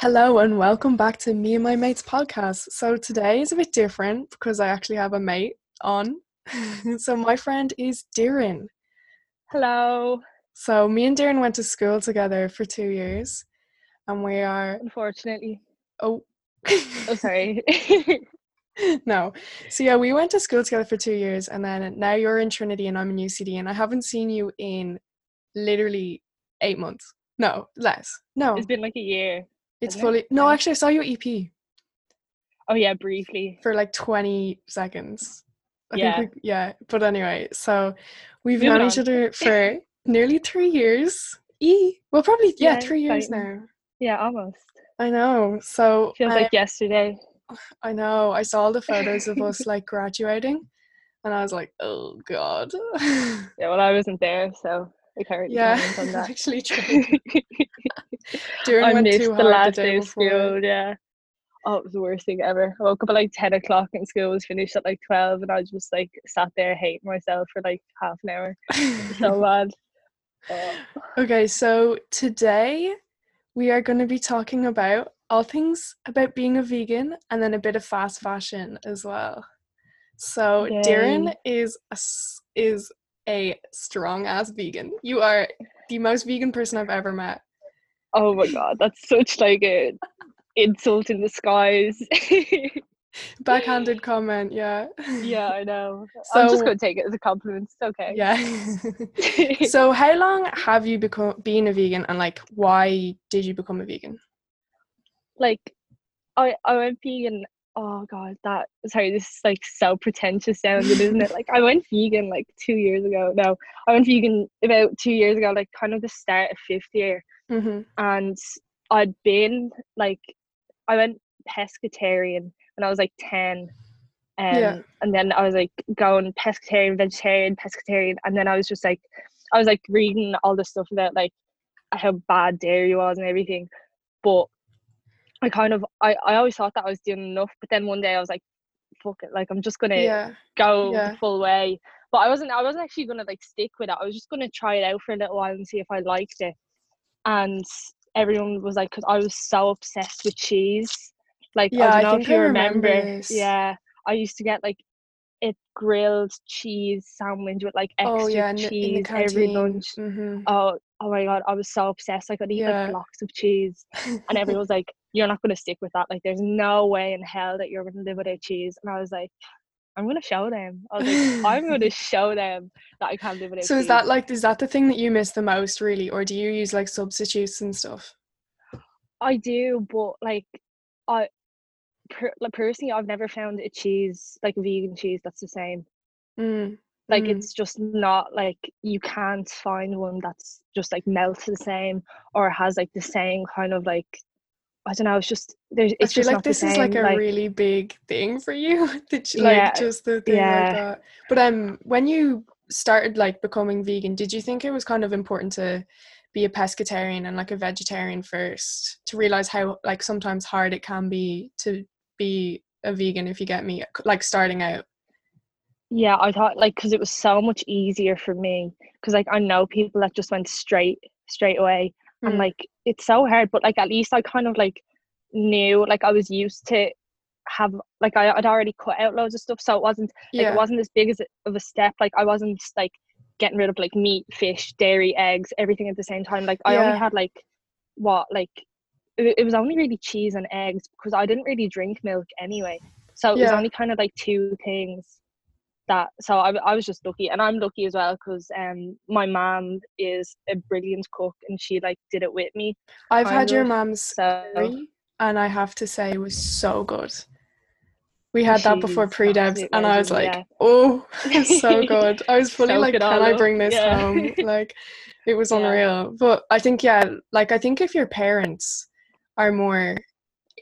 Hello and welcome back to me and my mates podcast. So today is a bit different because I actually have a mate on. so my friend is Doireann. Hello. So me and Doireann went to school together for two years, and we are Unfortunately. oh Oh, sorry. no. So yeah, we went to school together for two years, and then now you're in Trinity and I'm in UCD, and I haven't seen you in literally eight months. No, less. No, it's been like a year. It's hasn't it? fully. No, actually, I saw your EP Oh yeah, briefly. for like 20 seconds. I Yeah. think we, yeah. But anyway, so we've Moving known each other for nearly three years. E. Well, probably yeah, Yeah, three years exciting. now. Yeah, almost. I know. So Feels like yesterday. I know. I saw the photos of us like graduating, and I was like, oh god. Yeah, well I wasn't there, so I yeah, on that. actually true. Doireann I missed the last the day day of school, yeah. Oh, it was the worst thing ever. I woke up at like 10 o'clock and school was finished at like 12 and I just like sat there hating myself for like half an hour. So bad. Okay, so today we are going to be talking about all things about being a vegan and then a bit of fast fashion as well. So Doireann is a, is a strong ass vegan. You are the most vegan person I've ever met. Oh my god, that's such like a insult in disguise. Backhanded comment, yeah. yeah, I know. I'm just gonna take it as a compliment. It's okay. Yeah. so how long have you become being a vegan and like why did you become a vegan? like I I went vegan. Oh god, that sorry, this is like so pretentious sounding, isn't it? Like I went vegan like two years ago. No, I went vegan about two years ago, like kind of the start of fifth year. hmm and I'd been like I went pescatarian when I was like 10 um, Yeah. and then I was like going pescatarian vegetarian pescatarian and then I was just like I was like reading all the stuff about like how bad dairy was and everything but I kind of I, I always thought that I was doing enough but then one day I was like fuck it like I'm just gonna Yeah. go Yeah. the full way. But I wasn't I wasn't actually gonna like stick with it. I was just gonna try it out for a little while and see if I liked it. And everyone was like, because I was so obsessed with cheese. Like Yeah, I I don't know think if you I remember remember. Yeah, I used to get like a grilled cheese sandwich with like extra Oh yeah, in the, in the cheese every lunch. hmm Oh, oh my god, I was so obsessed. I could eat Yeah. like blocks of cheese, and everyone was like, "You're not going to stick with that. Like, there's no way in hell that you're going to live without cheese." And I was like, "I'm going to show them." I was like, "I'm going to show them that I can't live without." So is that like is that the thing that you miss the most really or do you use like substitutes and stuff? I do, but like, I per, like personally, I've never found a cheese like vegan cheese that's the same. Mm. Like, mm. it's just not like you can't find one that's just like melts the same or has like the same kind of like. I don't know. It's just there's. I It's feel just like this is like a same, really big thing for you. Did you, like Yeah, just the thing yeah. like that. But um when you started like becoming vegan, did you think it was kind of important to be a pescatarian and like a vegetarian first to realize how like sometimes hard it can be to be a vegan if you get me like starting out. Yeah, I thought like because it was so much easier for me because like I know people that just went straight straight away and Mm. like it's so hard but like at least I kind of like knew like I was used to have like I, I'd already cut out loads of stuff so it wasn't like yeah. it wasn't as big as of a step like I wasn't like getting rid of like meat fish dairy eggs everything at the same time like I Yeah. only had like what like it, it was only really cheese and eggs because I didn't really drink milk anyway so it was only kind of like two things that so I, I was just lucky and i'm lucky as well because um my mom is a brilliant cook and she like did it with me I've had kind your of, mom's so curry, and I have to say it was so good. We had that before pre an debs, absolute and I was like, legend, "Oh, it's so good." I was fully Soak like, "Can I bring this yeah. home?" Like, it was Yeah. unreal. But I think, yeah, like I think if your parents are more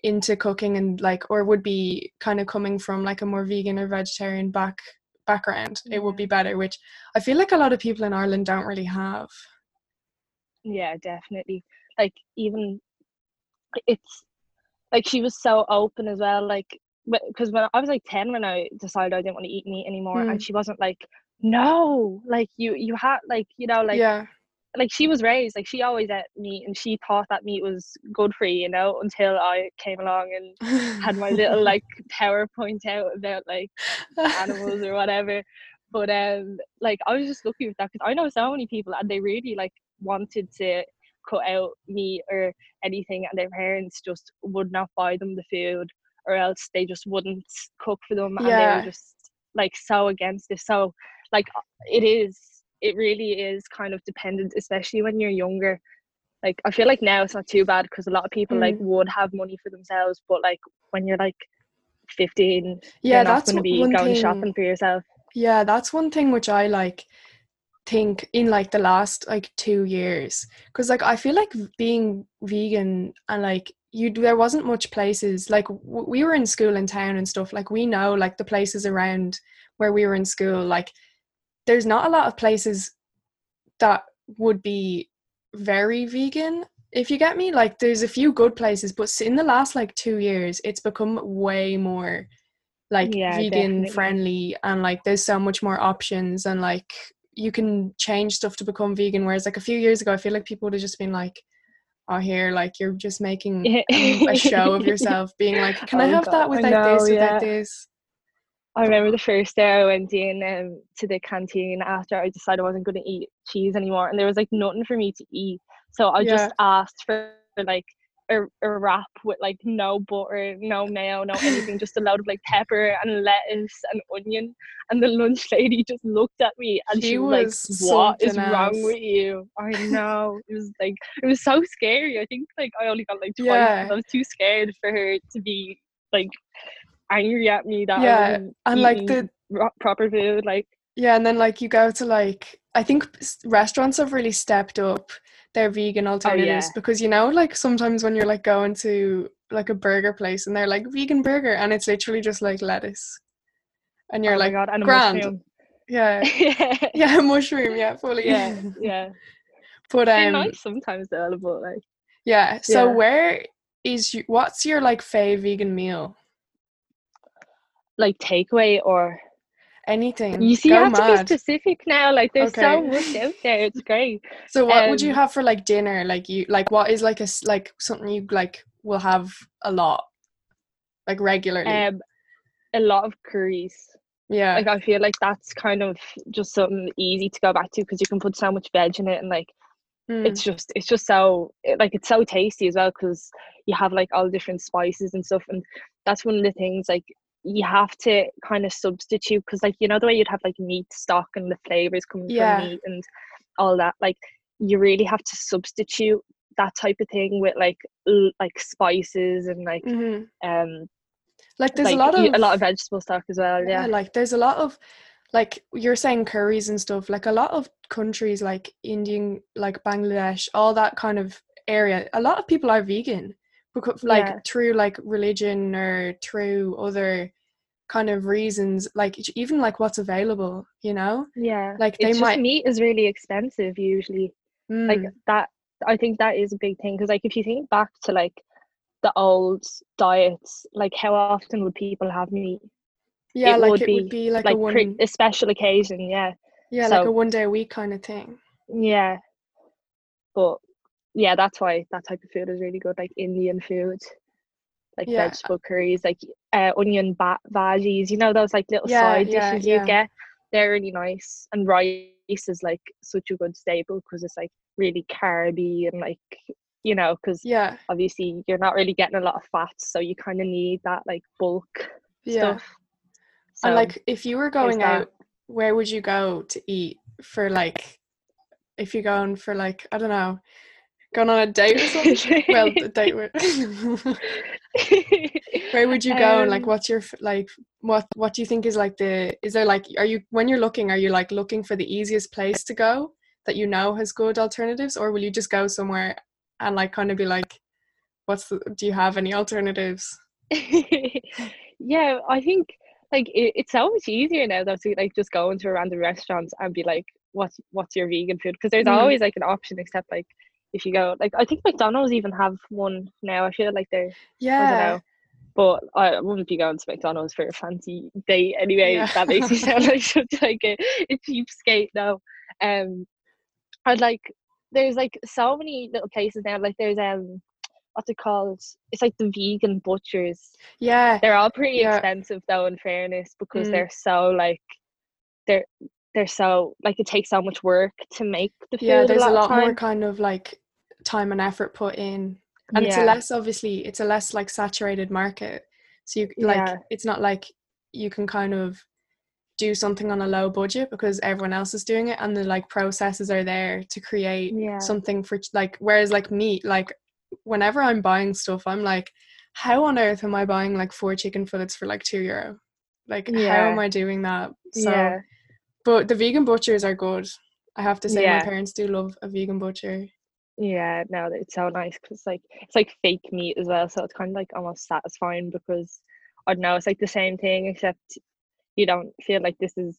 into cooking and like, or would be kind of coming from like a more vegan or vegetarian back background, it would be better. Which I feel like a lot of people in Ireland don't really have. yeah definitely like even it's like she was so open as well like because when i was like 10 when i decided i didn't want to eat meat anymore Mm. and she wasn't like no like you you had like you know like yeah, like she was raised like she always ate meat and she thought that meat was good for you you know until i came along and had my little like powerpoint out about like animals or whatever. But um like i was just lucky with that because i know so many people and they really like wanted to cut out meat or anything and their parents just would not buy them the food or else they just wouldn't cook for them and they were just like so against it. So like it is it really is kind of dependent especially when you're younger. Like i feel like now it's not too bad because a lot of people like mm. would have money for themselves but like when you're like 15 yeah, that's going to be going thing. shopping for yourself. Yeah, that's one thing which I like think in like the last like two years. Because like I feel like being vegan and like you there wasn't much places like w- we were in school in town and stuff like we know like the places around where we were in school like there's not a lot of places that would be very vegan if you get me like there's a few good places but in the last like two years it's become way more like Yeah, vegan definitely. friendly and like there's so much more options and like you can change stuff to become vegan whereas like a few years ago i feel like people would have just been like oh here like you're just making a, show of yourself being like can i Oh, have God, that I without know, this without yeah. this I remember the first day I went in um, to the canteen after I decided I wasn't going to eat cheese anymore, and there was like nothing for me to eat. So I Yeah. just asked for like a, a wrap with like no butter, no mayo, no anything, just a load of like pepper and lettuce and onion. And the lunch lady just looked at me and She she, was was like, "What is something wrong with you?" I know it was like it was so scary. I think like I only got like twice Yeah. I was too scared for her to be like angry at me that Yeah, and, like, the- proper food. Like Yeah, and then like you go to like I think restaurants have really stepped up their vegan alternatives yeah. because you know like sometimes when you're like going to like a burger place and they're like vegan burger and it's literally just like lettuce. And you're oh like god, and grand. yeah. yeah, Yeah, mushroom, yeah, fully. yeah, yeah. but um nice sometimes though, but like yeah, so Yeah. where is you what's your like fave vegan meal? Like takeaway or Anything. you see, you have to be specific now. Like there's so much out there. It's great. So what would you Um, have for like dinner? Like you like what is like a like something you like will have a lot like regularly? Um, a lot of curries. yeah. Like I feel like that's kind of just something easy to go back to because you can put so much veg in it and like Mm. it's just it's just so like it's so tasty as well because you have like all different spices and stuff and that's one of the things like you have to kind of substitute because like you know the way you'd have like meat stock and the flavors coming Yeah. from meat and all that like you really have to substitute that type of thing with like l- like spices and like Mhm. um Like there's like a lot of a lot of vegetable stock as well yeah, yeah like there's a lot of like you're saying curries and stuff. Like a lot of countries like Indian, like Bangladesh, all that kind of area. A lot of people are vegan because like Yeah. through like religion or through other kind of reasons. Like even like what's available, you know. yeah Like, they it's just might- meat is really expensive usually like Mm. that i think that is a big thing because like if you think back to like the old diets like how often would people have meat Yeah, it like would it would be, be like, like a one, pre- a special occasion yeah yeah, like a one day a week kind of thing. yeah but yeah that's why that type of food is really good like indian food like Yeah. vegetable curries like uh, onion ba- veggies you know those like little Yeah, side dishes you get? They're really nice and rice is like such a good staple because it's like really carby and like you know because Yeah, obviously you're not really getting a lot of fats so you kind of need that like bulk yeah. stuff. And like if you were going out, where would you go to eat for like if you're going for like I don't know, going on a date or something? well, a date with where would you go and like Um, what's your like what what do you think is like the is there like are you when you're looking are you like looking for the easiest place to go that you know has good alternatives or will you just go somewhere and like kind of be like what's the do you have any alternatives yeah, I think like it, it's so much easier now though to like just go into a random restaurant and be like, what's what's your vegan food? Because there's Mm. always like an option, except like if you go like I think McDonald's even have one now. I feel like they're I don't yeah know. But I wouldn't be going to McDonald's for a fancy date anyway. Yeah. That makes me sound like such like a, a cheapskate now. Um I'd like there's like so many little places now. Like there's um what's it called? It's like the vegan butchers. Yeah. They're all pretty Yeah. expensive though, in fairness, because Mm. they're so like they're they're so like it takes so much work to make the food. Yeah, there's a lot, lot more kind of like time and effort put in. And it's a less obviously it's a less like saturated market. So you like Yeah. it's not like you can kind of do something on a low budget because everyone else is doing it and the like processes are there to create Yeah. something for like whereas like meat like whenever I'm buying stuff I'm like how on earth am I buying like four chicken fillets for like 2 euro? Like how am I doing that? So yeah. but the vegan butchers are good. I have to say Yeah. my parents do love a vegan butcher. Yeah, no, it's so nice because like it's like fake meat as well, so it's kind of like almost satisfying because I don't know, it's like the same thing except you don't feel like this is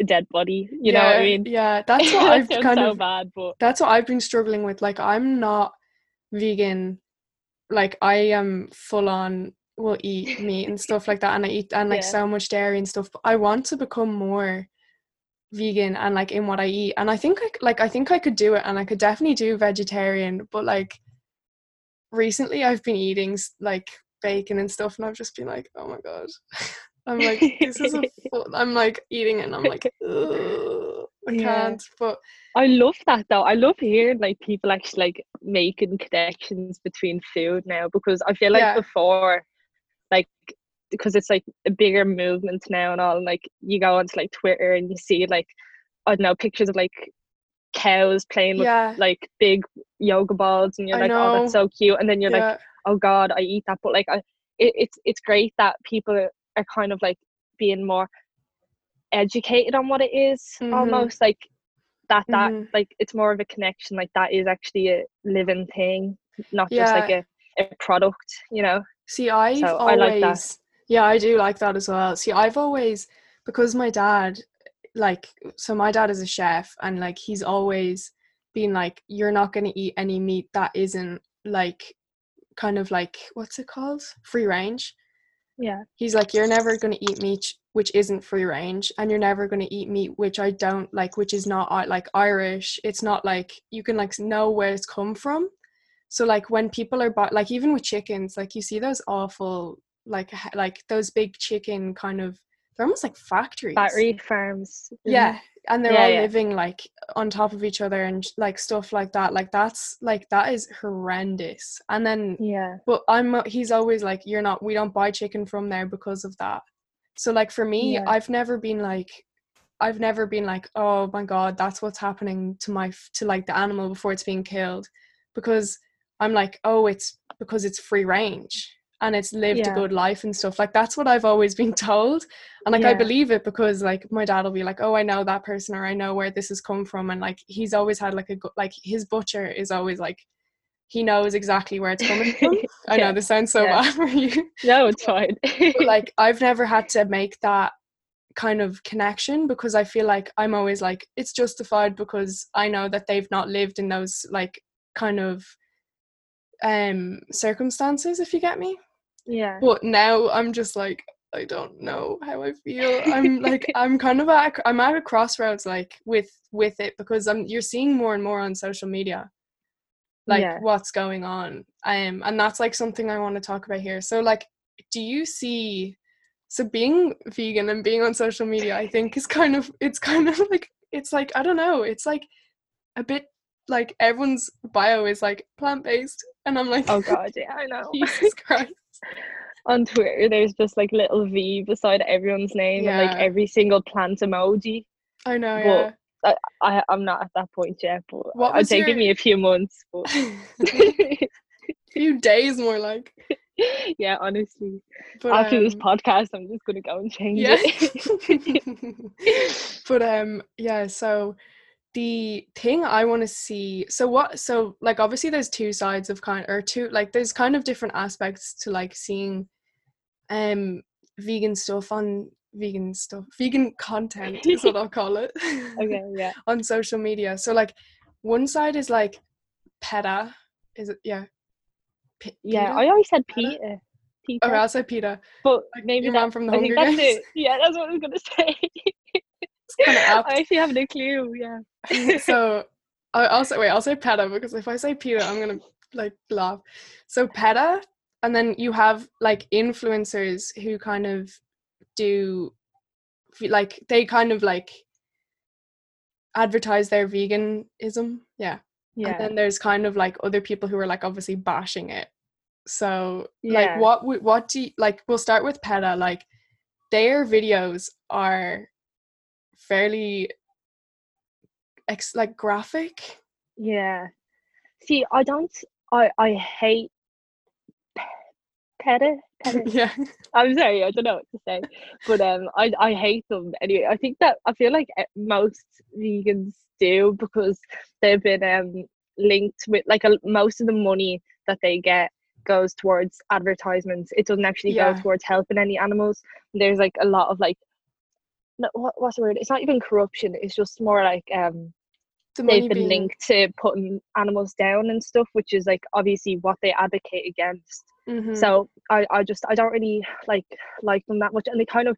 a dead body. You know what I mean? Yeah, that's what I've kind so of bad, but that's what I've been struggling with. Like I'm not vegan. Like I am full on will eat meat and stuff like that and I eat and like Yeah. so much dairy and stuff. But I want to become more vegan and like in what I eat. And I think I like I think I could do it and I could definitely do vegetarian, but like recently I've been eating like bacon and stuff and I've just been like, "Oh my god." I'm like this is a I'm like eating it and I'm like, "Ugh, I Yeah. can't. But I love that though. I love hearing like people actually like making connections between food now because I feel like Yeah. before, because it's like a bigger movement now and all. And, like you go onto like Twitter and you see like I don't know pictures of like cows playing with like big yoga balls, and you're I like, oh, that's so cute. And then you're like, oh god, I eat that. But like, I it, it's it's great that people are, kind of like being more educated on what it is, Mhm. almost like that that Mhm. like it's more of a connection. Like that is actually a living thing, not just like a, a product. You know? See, I've So always, I like that. Yeah, I do like that as well. See, I've always, because my dad, like, so my dad is a chef and like he's always been like, you're not going to eat any meat that isn't like, kind of like, what's it called? Free range. Yeah. He's like, you're never going to eat meat which isn't free range, and you're never going to eat meat which I don't like, which is not uh, like Irish. It's not like you can like know where it's come from. So like when people are bu- like even with chickens, like you see those awful like like those big chicken kind of they're almost like factories. Battery farms. Yeah, and they're Yeah, all yeah. living like on top of each other and like stuff like that. Like that's like that is horrendous. And then Yeah. but I'm uh, he's always like you're not we don't buy chicken from there because of that. So like for me, Yeah. I've never been like I've never been like oh my god, that's what's happening to my to like the animal before it's being killed because I'm like oh it's because it's free range and it's lived a good life and stuff. Like that's what I've always been told. And like I believe it because like my dad will be like, "Oh, I know that person or I know where this has come from." And like he's always had like a like his butcher is always like he knows exactly where it's coming from. I know Yeah, this sounds so yeah. bad for you. no, it's fine. Like I've never had to make that kind of connection because I feel like I'm always like it's justified because I know that they've not lived in those like kind of um circumstances if you get me. Yeah. But now I'm just like I don't know how I feel. I'm like I'm kind of at a- I'm at a crossroads like with with it because I'm you're seeing more and more on social media like Yeah. what's going on. Um and that's like something I want to talk about here. So like do you see so being vegan and being on social media I think is kind of it's kind of like it's like I don't know, it's like a bit like everyone's bio is like plant based and I'm like Oh god, yeah, I know. Jesus Christ. On Twitter, there's just like little V beside everyone's name and like every single plant emoji. I know, But- yeah. I I'm not at that point yet, but What I'd say your- give me a few months. But few days more like. yeah, honestly, But, after this um, podcast, I'm just gonna go and change yeah. it. but um yeah, so the thing I want to see so what so like obviously there's two sides of kind or two like there's kind of different aspects to like seeing um vegan stuff on vegan stuff vegan content is what I'll call it okay, yeah, on social media so like one side is like PETA is it yeah P- yeah. I always said Peta? Peter, Peter, okay I'll say PETA but like maybe your that, man from the I think Hunger that's Games. it. Yeah, that's what I was gonna say. Kinda apt. I actually haven't a clue. Yeah. so I- I'll say wait. I'll say PETA because if I say PETA, I'm gonna like laugh. So PETA, and then you have like influencers who kind of do like they kind of like advertise their veganism. Yeah. yeah And then there's kind of like other people who are like obviously bashing it. So Yeah. like what what do you like we'll start with PETA like their videos are fairly ex- like graphic. yeah see i don't i i hate peta yeah. i'm sorry i don't know what to say but um i i hate them anyway i think that i feel like eh, most vegans do because they've been um linked with like a, most of the money that they get goes towards advertisements it doesn't actually Yeah. go towards helping any animals there's like a lot of like no, what, what's the word? It's not even corruption it's just more like um The they've been being- linked to putting animals down and stuff which is like obviously what they advocate against. Mhm. so I, I just I don't really like like them that much and they kind of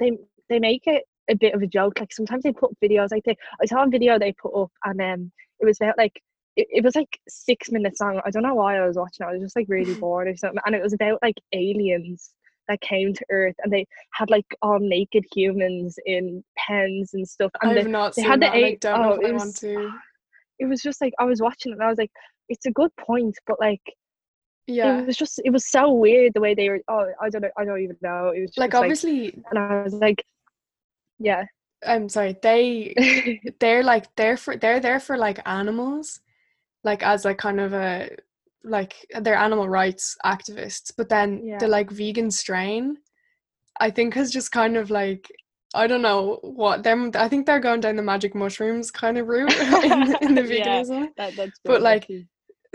they they make it a bit of a joke like sometimes they put videos like they I saw a video they put up and um it was about like it, it was like six minutes long I don't know why I was watching it I was just like really bored or something and it was about like aliens that came to earth and they had like all naked humans in pens and stuff and I've they, not they seen had the that. I eight- oh, it was- it was just like I was watching it and I was like it's a good point but like Yeah. it was just it was so weird the way they were oh i don't know i don't even know it was just Like like, obviously and i was like yeah I'm sorry, they they're like they're for they're there for like animals like as like kind of a like they're animal rights activists but then Yeah. the like vegan strain i think has just kind of like i don't know what them i think they're going down the magic mushrooms kind of route in, in the Yeah. veganism that, that's But, like,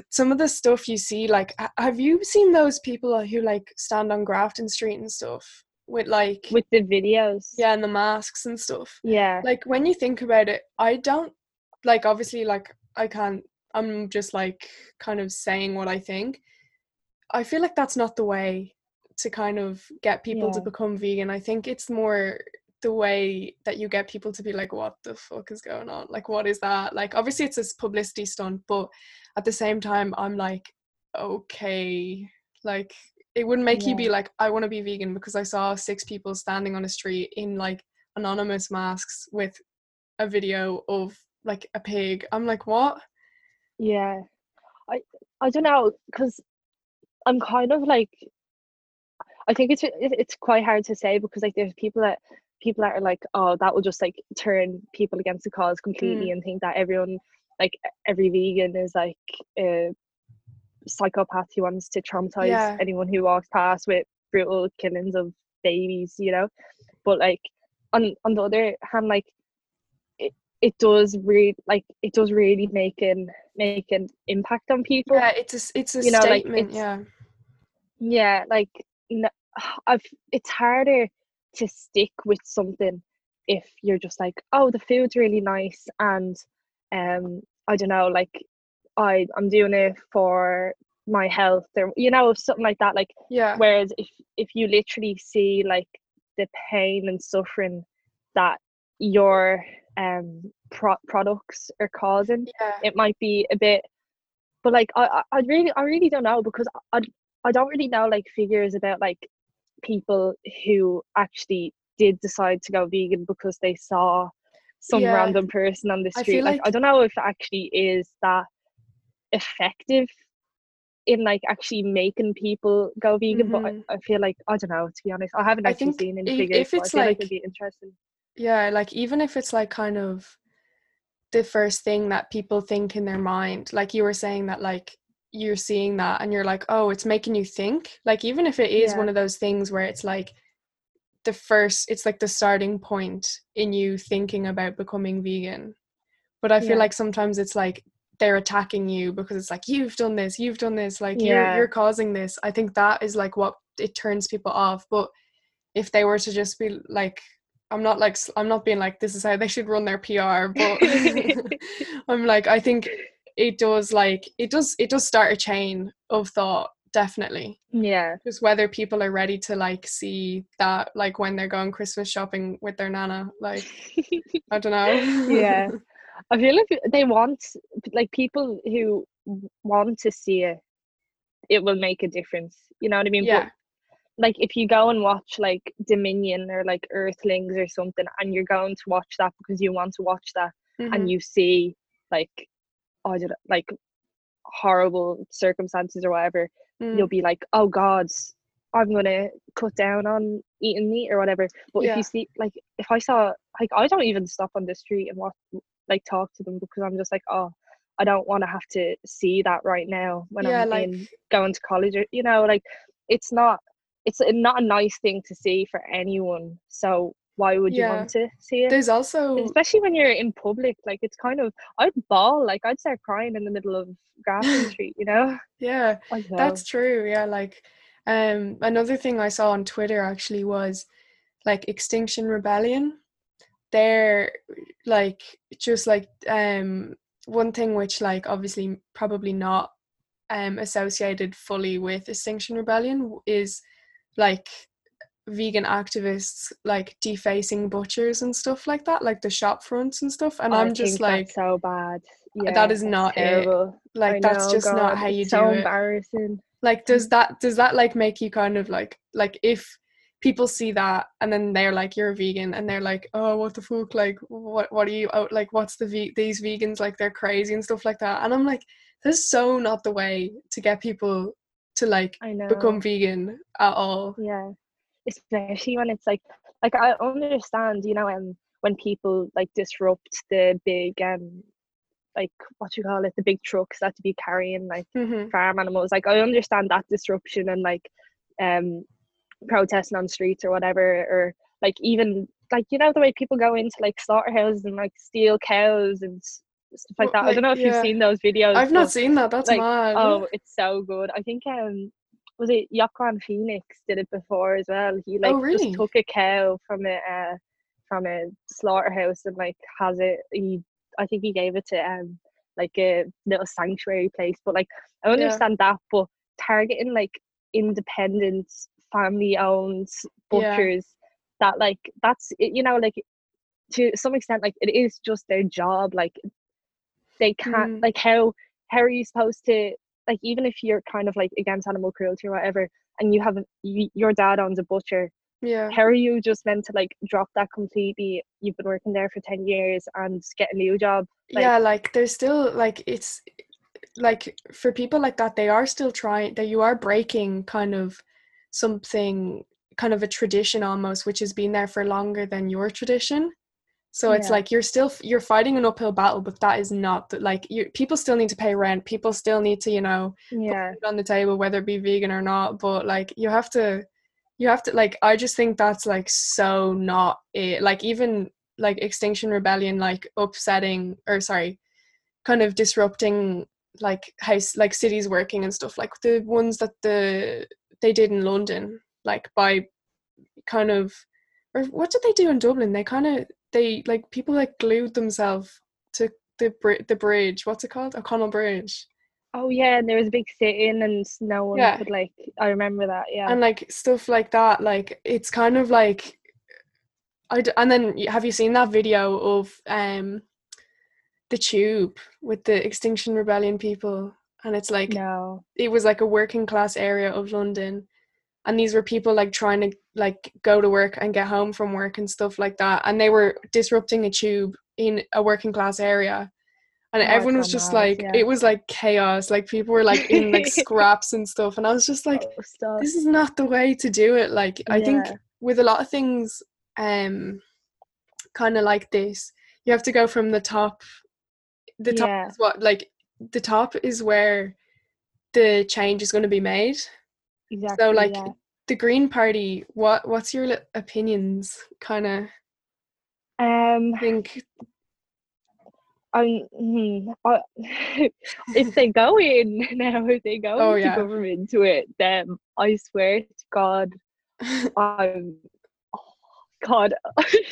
some of the stuff you see like have you seen those people who like stand on grafton street and stuff with like with the videos yeah and the masks and stuff yeah like when you think about it i don't like obviously like i can't i'm just like kind of saying what i think. I feel like that's not the way to kind of get people to become vegan. I think it's more the way that you get people to be like what the fuck is going on? Like what is that? Like obviously it's this publicity stunt but at the same time i'm like okay. Like it wouldn't make you be like i want to be vegan because i saw six people standing on a street in like anonymous masks with a video of like a pig. I'm like, what? Yeah. I i don't know because i'm kind of like i think it's it- it's quite hard to say because like there's people that people that are like oh that will just like turn people against the cause completely mm. and think that everyone like e- every vegan is like a psychopath who wants to traumatize Yeah. anyone who walks past with brutal killings of babies you know? But like on on the other hand like it, does really like it does really make an make an impact on people Yeah, it's a it's a You know, like, statement. it's- yeah, yeah like n- i've it's harder to stick with something if you're just like oh the food's really nice and um i don't know like i i'm doing it for my health or you know something like that like yeah, whereas if if you literally see like the pain and suffering that your um pro- products are causing yeah. it might be a bit but like I, I I really I really don't know because I I don't really know like figures about like people who actually did decide to go vegan because they saw some Yeah. random person on the street feel like, I don't know if it actually is that effective in like actually making people go vegan but Mhm. I, I feel like I don't know to be honest I haven't I actually think seen any i- figures if but I it's like, like- it'd be interesting Yeah, like even if it's like kind of the first thing that people think in their mind, like you were saying that like you're seeing that and you're like, oh, it's making you think. Like even if it is Yeah. one of those things where it's like the first it's like the starting point in you thinking about becoming vegan. But I feel Yeah. like sometimes it's like they're attacking you because it's like you've done this, you've done this, like you're you're causing this. I think that is like what it turns people off. But if they were to just be like I'm not like I'm not being like this is how they should run their PR, but I'm like I think it does like it does it does start a chain of thought definitely. yeah Just whether people are ready to like see that like when they're going Christmas shopping with their nana, like I don't know. Yeah. I feel if they want like people who want to see it, it will make a difference. You know what I mean? Yeah. But, like if you go and watch like Dominion or like Earthlings or something, and you're going to watch that because you want to watch that, Mhm. and you see like I don't like horrible circumstances or whatever, Mm. you'll be like, oh God, I'm gonna cut down on eating meat or whatever. But if you see, like, if I saw, like, I don't even stop on the street and watch, like, talk to them because I'm just like, oh, I don't want to have to see that right now when Yeah, I'm like- in going to college or you know, like, it's not, it's not a nice thing to see for anyone. So why would you want to see it? There's also Especially when you're in public, like it's kind of I'd bawl, like I'd start crying in the middle of Grafton Street, you know? yeah. That's true. Yeah, like um another thing I saw on Twitter actually was like Extinction Rebellion. They're like just like um one thing which like obviously probably not um associated fully with Extinction Rebellion is like vegan activists like defacing butchers and stuff like that, like the shop fronts and stuff. And oh, I I'm just like so bad. Uh, yeah, that is not it. terrible. I like that's know, just not how you do so it. embarrassing. like does that does that like make you kind of like like if people see that and then they're like you're a vegan and they're like oh what the fuck like what what are you out like what's the ve- these vegans like they're crazy and stuff like that and i'm like this is so not the way to get people to like I know. become vegan at all yeah, especially when it's like like I understand, you know, um, when people like disrupt the big um like what you call it, the big trucks that to be carrying like hmm farm animals. Like I understand that disruption and like um protesting on streets or whatever, or like even like you know the way people go into like slaughterhouses and like steal cows and stuff like that. I don't know like, if you've seen those videos. i've not seen that that's like, mad Oh, it's so good. I think um was it Joaquin Phoenix did it before as well. He like Oh, really? just took a cow from a uh, from a slaughterhouse and like has it he I think he gave it to um like a little sanctuary place. But like I Yeah. understand that but targeting like independent family owned Yeah. butchers that like that's it, you know like to some extent like it is just their job like they can't Mm. like how how are you supposed to like even if you're kind of like against animal cruelty or whatever and you have you, your dad owns a butcher yeah. how are you just meant to like drop that completely? You've been working there for 10 years and get a new job like- yeah like there's still like it's like for people like that they are still trying that you are breaking kind of something kind of a tradition almost which has been there for longer than your tradition so it's Yeah. like you're still you're fighting an uphill battle but that is not the, like you people still need to pay rent people still need to you know yeah on the table whether it be vegan or not but like you have to you have to like i just think that's like so not it like even like extinction rebellion like upsetting or sorry kind of disrupting like house like cities working and stuff like the ones that the they did in london like by kind of or what did they do in dublin they kind of they like people like glued themselves to the bri- the bridge. What's it called? O'connell bridge. Oh yeah and there was a big sit-in and no one Yeah. could like i remember that yeah. And like stuff like that like it's kind of like I d- and then have you seen that video of um the tube with the extinction rebellion people? And it's like no. it was like a working class area of london and these were people like trying to like go to work and get home from work and stuff like that and they were disrupting a tube in a working class area. And Oh, everyone was just like yeah. it was like chaos. Like people were like in like scraps and stuff and i was just like Oh, this is not the way to do it. Like i think with a lot of things um kind of like this you have to go from the top the top Yeah. is what like the top is where the change is going to be made exactly so like yeah. the green party what what's your li- opinions kind of um I think I'm, hmm, I, if they go in now, if they go Oh, into yeah. government to it, then I swear to God, I'm. oh, God,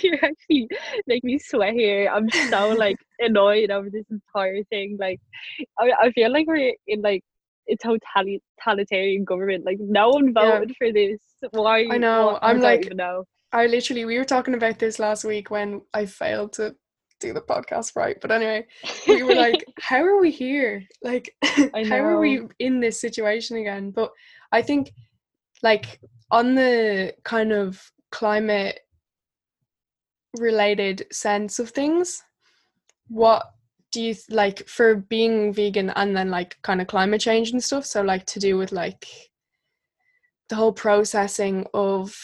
you actually make me sweat here. I'm so like annoyed over this entire thing. Like, I, I feel like we're in like a totali- totalitarian government. Like, no one Yeah. voted for this. Why? I know, I'm like- know. i literally we were talking about this last week when i failed to do the podcast right. But anyway, we were like, how are we here? Like, how are we in this situation again? But I think, like, on the kind of climate related sense of things, what do you like for being vegan and then like kind of climate change and stuff? So, like, to do with like the whole processing of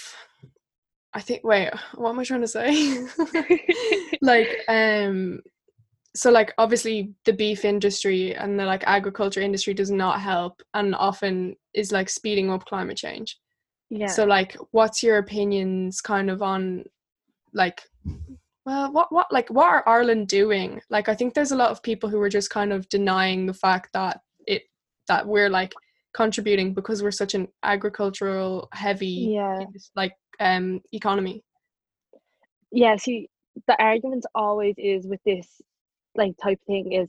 I think wait, what am I trying to say? like um so like obviously the beef industry and the like agriculture industry does not help and often is like speeding up climate change. Yeah. So like what's your opinions kind of on like well what what like what are Ireland doing? Like I think there's a lot of people who are just kind of denying the fact that it that we're like contributing because we're such an agricultural heavy yeah. like um economy yeah see the argument always is with this like type thing is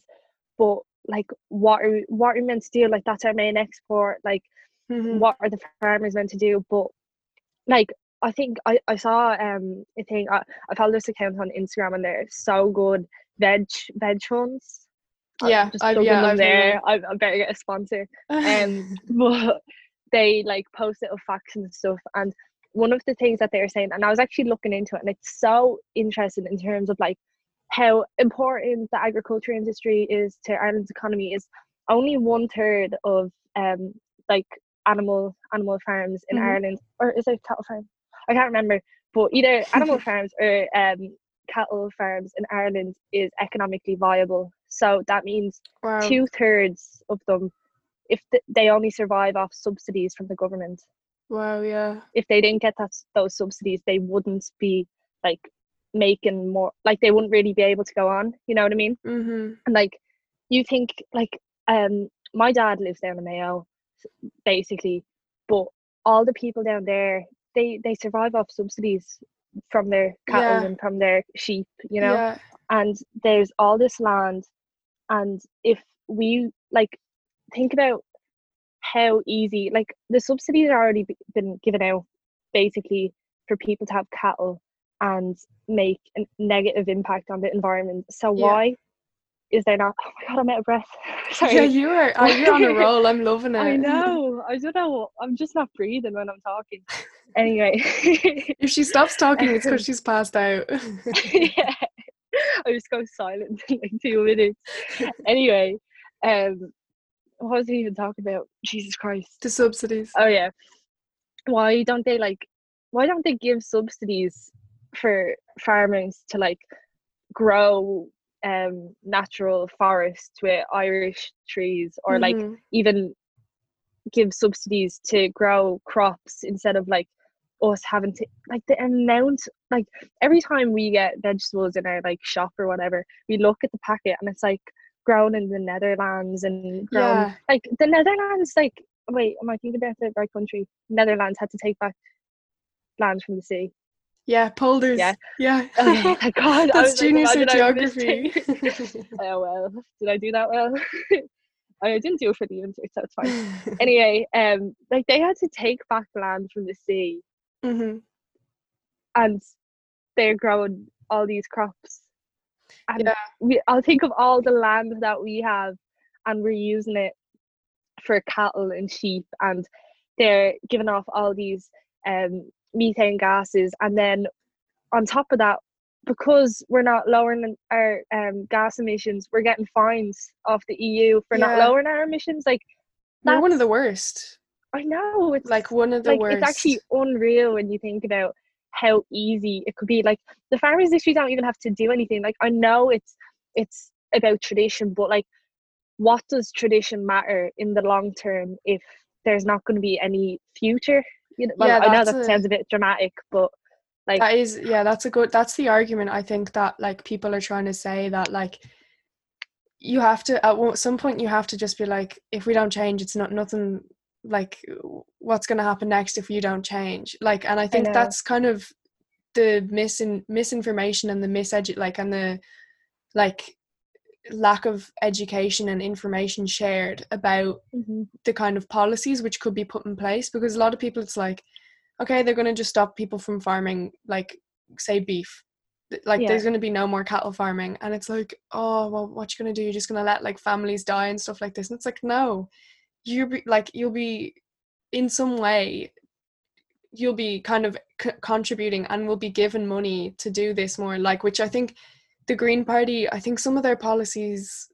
but like what are what are we meant to do like that's our main export like mm-hmm. what are the farmers meant to do but like I think I, I saw um a thing I, I followed this account on Instagram and they're so good veg veg ones yeah, I'm just plugging yeah, them I've there. I, I better get a sponsor. Um, but they like post little facts and stuff. And one of the things that they were saying, and I was actually looking into it, and it's so interesting in terms of like how important the agriculture industry is to Ireland's economy. Is only one third of um like animal animal farms in mm-hmm. Ireland, or is it cattle farm? I can't remember. But either animal farms or um cattle farms in Ireland is economically viable. So that means wow. two thirds of them, if th- they only survive off subsidies from the government. Wow, yeah. If they didn't get that those subsidies, they wouldn't be like making more. Like they wouldn't really be able to go on. You know what I mean? Mm-hmm. And like, you think like um, my dad lives down in Mayo, basically, but all the people down there, they they survive off subsidies from their cattle yeah. and from their sheep, you know. Yeah. And there's all this land, and if we like think about how easy, like the subsidies are already been given out, basically for people to have cattle and make a negative impact on the environment. So yeah. why is there not? Oh my god, I'm out of breath. Sorry. Yeah, you are. Oh, you're on a roll. I'm loving it. I know. I don't know. I'm just not breathing when I'm talking. Anyway, if she stops talking, it's because she's passed out. yeah, I just go silent in like two minutes. Anyway, um, what was I even talking about? Jesus Christ. The subsidies. Oh yeah. Why don't they like? Why don't they give subsidies for farmers to like grow um natural forests with Irish trees or mm-hmm. like even give subsidies to grow crops instead of like us having to like the amount like every time we get vegetables in our like shop or whatever we look at the packet and it's like grown in the netherlands and grown yeah. like the netherlands like wait am i thinking about the right country netherlands had to take back land from the sea yeah, polders. Yeah. Yeah. Oh, my God. That's junior like, geography. oh, well. Did I do that well? I didn't do it for the interview, so it's fine. anyway, um, like they had to take back land from the sea. Mm-hmm. And they're growing all these crops. And yeah. we, I'll think of all the land that we have and we're using it for cattle and sheep and they're giving off all these um methane gases and then on top of that because we're not lowering our um, gas emissions we're getting fines off the eu for yeah. not lowering our emissions like we're one of the worst i know it's like one of the like, worst it's actually unreal when you think about how easy it could be like the farmers industry don't even have to do anything like i know it's it's about tradition but like what does tradition matter in the long term if there's not going to be any future? You know, well, yeah, I know that a, sounds a bit dramatic, but like that is yeah, that's a good that's the argument I think that like people are trying to say that like you have to at some point you have to just be like if we don't change it's not nothing like what's going to happen next if you don't change like and i think I that's kind of the misin misinformation and the misedu like and the like lack of education and information shared about mm-hmm. the kind of policies which could be put in place because a lot of people it's like okay they're going to just stop people from farming like say beef like Yeah. there's going to be no more cattle farming and it's like oh well what you going to do you're just going to let like families die and stuff like this and it's like no you'll be like you'll be in some way you'll be kind of c- contributing and will be given money to do this more like which i think the green party i think some of their policies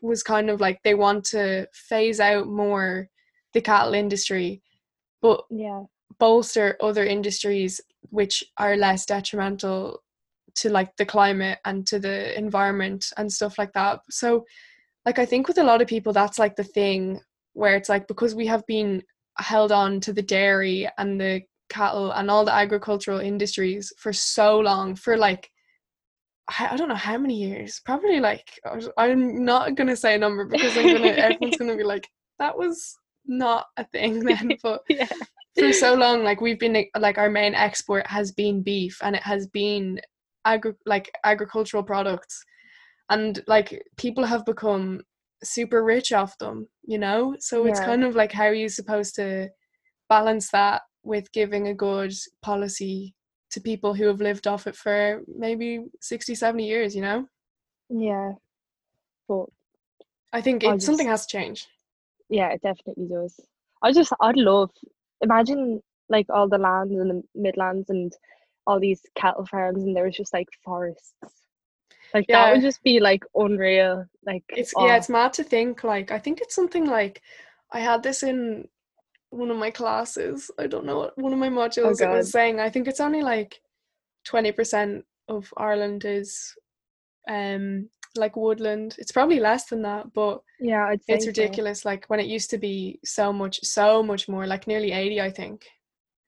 was kind of like they want to phase out more the cattle industry but yeah. bolster other industries which are less detrimental to like the climate and to the environment and stuff like that. So like i think with a lot of people that's like the thing where it's like because we have been held on to the dairy and the cattle and all the agricultural industries for so long for like I don't know how many years. Probably like I'm not gonna say a number because I'm gonna everyone's gonna be like that was not a thing then. But yeah for so long like we've been like our main export has been beef and it has been agri- like agricultural products and like people have become super rich off them you know? So it's Yeah. kind of like how are you supposed to balance that with giving a good policy to people who have lived off it for maybe 60 70 years you know? Yeah. But i think I it, something has to change. Yeah it definitely does. I just i'd love imagine like all the lands in the midlands and all these cattle farms and there was just like forests like that would just be like unreal like it's oh, yeah it's mad to think like i think it's something like i had this in one of my classes i don't know what one of my modules it was saying i think it's only like 20% of ireland is um like woodland. It's probably less than that but yeah I'd say it's so. ridiculous like when it used to be so much so much more like nearly 80 i think.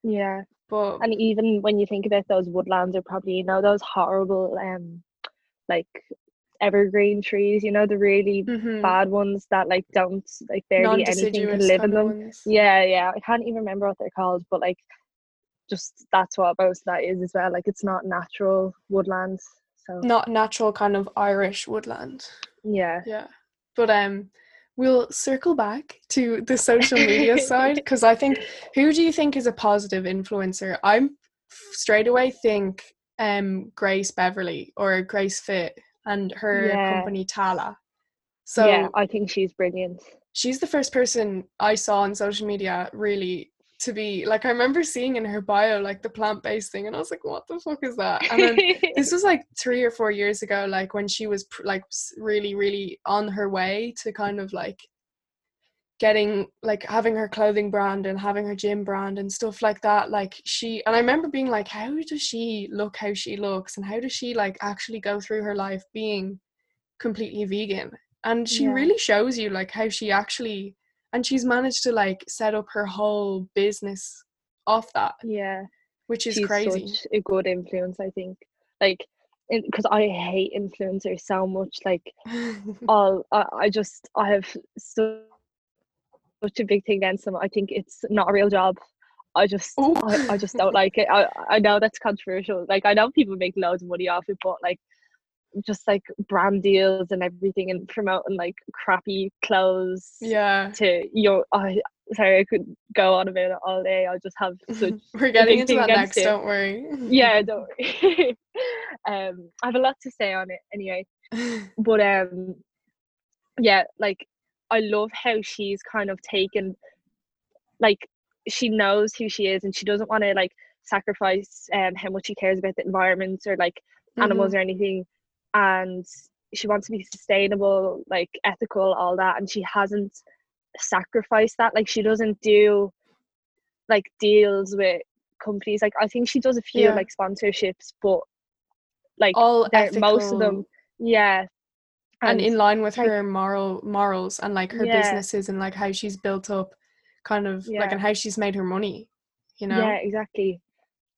Yeah. But and even when you think about those woodlands are probably you know those horrible um like evergreen trees you know the really mhm, bad ones that like don't like barely anything can live in them ones. yeah yeah i can't even remember what they're called but like just that's what most of that is as well like it's not natural woodlands so not natural kind of irish woodland yeah Yeah. But um we'll circle back to the social media side because I think who do you think is a positive influencer? I'm straight away think um Grace Beverley or Grace Fit and her Yeah. company Tala. So yeah i think she's brilliant she's the first person I saw on social media really to be like I remember seeing in her bio like the plant-based thing and I was like what the fuck is that? And then this was like three or four years ago like when she was pr- like really really on her way to kind of like getting like having her clothing brand and having her gym brand and stuff like that like she and i remember being like how does she look how she looks? And how does she like actually go through her life being completely vegan? And she Yeah. really shows you like how she actually and she's managed to like set up her whole business off that yeah. which is she's crazy. such a good influence i think. Like because i hate influencers so much like all I, I just I have so such a big thing against them. I think it's not a real job. I just. I, I just don't like it. I I know that's controversial. Like I know people make loads of money off it, but like just like brand deals and everything and promoting like crappy clothes yeah to your I sorry I could go on about it all day. I just have such we're getting into that next it. don't worry yeah, don't worry. um I have a lot to say on it anyway but um yeah like i love how she's kind of taken like she knows who she is and she doesn't want to like sacrifice um how much she cares about the environment or like animals or anything. And she wants to be sustainable like ethical all that and she hasn't sacrificed that. Like she doesn't do like deals with companies. Like i think she does a few Yeah. like sponsorships but like all most of them yeah and in line with like- her moral morals and like her Yeah. businesses and like how she's built up kind of like and how she's made her money you know Yeah, exactly.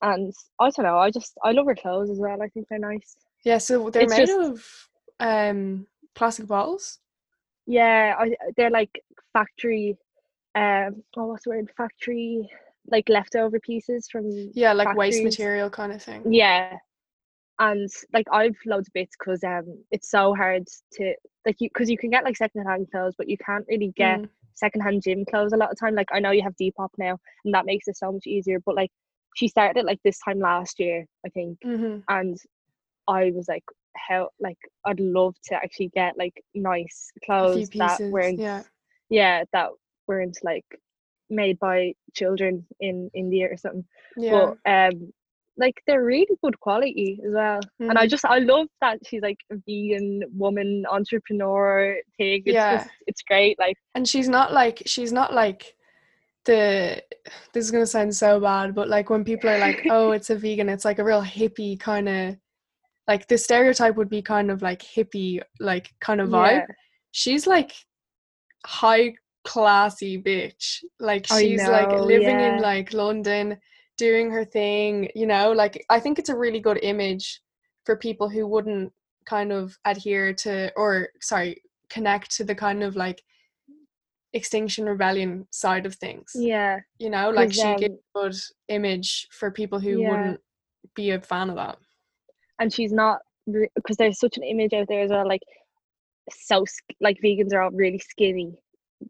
And I don't know, I just I love her clothes as well. I think they're nice. Yeah, so they're It's made just- of um plastic bottles Yeah, I they're like factory um oh what's the word? Factory like leftover pieces from yeah like waste material kind of thing Yeah. And like I've loads of bits because um it's so hard to like you because you can get like second hand clothes but you can't really get Mm. secondhand gym clothes a lot of time. Like I know you have Depop now and that makes it so much easier. But like she started it like this time last year, I think. Mhm. and I was like, how like I'd love to actually get like nice clothes that weren't Yeah. yeah that weren't like made by children in India or something. Yeah. But um like they're really good quality as well. And I Mhm. just I love that she's like a vegan woman entrepreneur thing. It's Yeah. just it's great. Like and she's not like she's not like the this is gonna sound so bad, but like when people are like, oh, it's a vegan, it's like a real hippie kind of like the stereotype would be kind of like hippie like kind of vibe. yeah, She's like high classy bitch. Like she's like living yeah. in like London, doing her thing, you know, like I think it's a really good image for people who wouldn't kind of adhere to or sorry, connect to the kind of like extinction rebellion side of things. yeah. You know, like she gives um, a good image for people who Yeah. wouldn't be a fan of that. and she's not because there's such an image out there as well like so like vegans are all really skinny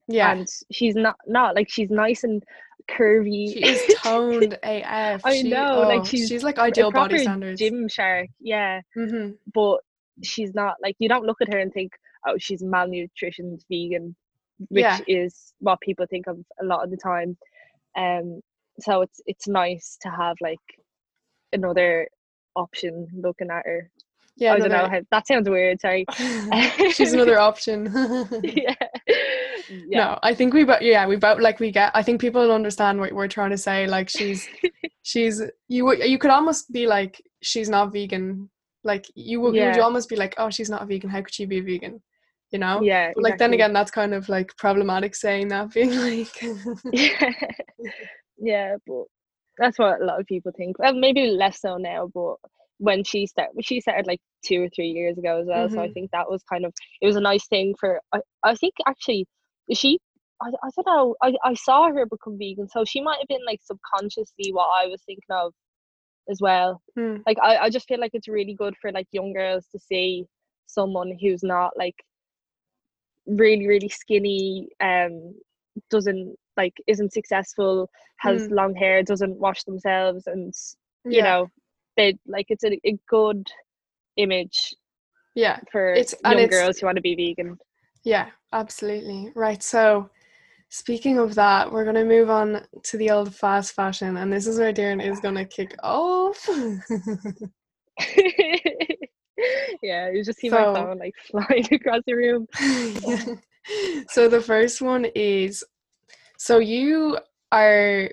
Yeah. and she's not not like she's nice and curvy she is toned AF. I She- know, like, oh, she's she's like a ideal body standards. gym shark yeah hmm but she's not like you don't look at her and think oh she's malnutritioned vegan which Yeah. is what people think of a lot of the time um so it's it's nice to have like another option looking at her Yeah, I don't know how that sounds weird sorry she's another option. yeah yeah No, I think we both yeah we both like we get. I think people understand what we're trying to say. Like she's she's you you could almost be like she's not vegan. Like you would you would almost be like oh she's not a vegan. How could she be a vegan? You know. yeah But like then again, that's kind of like problematic saying that, being like, yeah yeah but that's what a lot of people think well maybe less so now but when she started she started like two or three years ago as well so i Mhm. think that was kind of it was a nice thing for i, I think actually she I, I don't know I, I saw her become vegan so she might have been like subconsciously what i was thinking of as well. Hmm. like I, I just feel like it's really good for like young girls to see someone who's not like really really skinny um doesn't like isn't successful has Mm. long hair doesn't wash themselves and you yeah, know they like it's a, a good image yeah, for It's- young it's- girls who want to be vegan. Yeah, absolutely. Right. So, speaking of that, we're gonna move on to the old fast fashion, and this is where Doireann is gonna kick off. yeah you just see So- my phone like flying across the room so the first one is so you are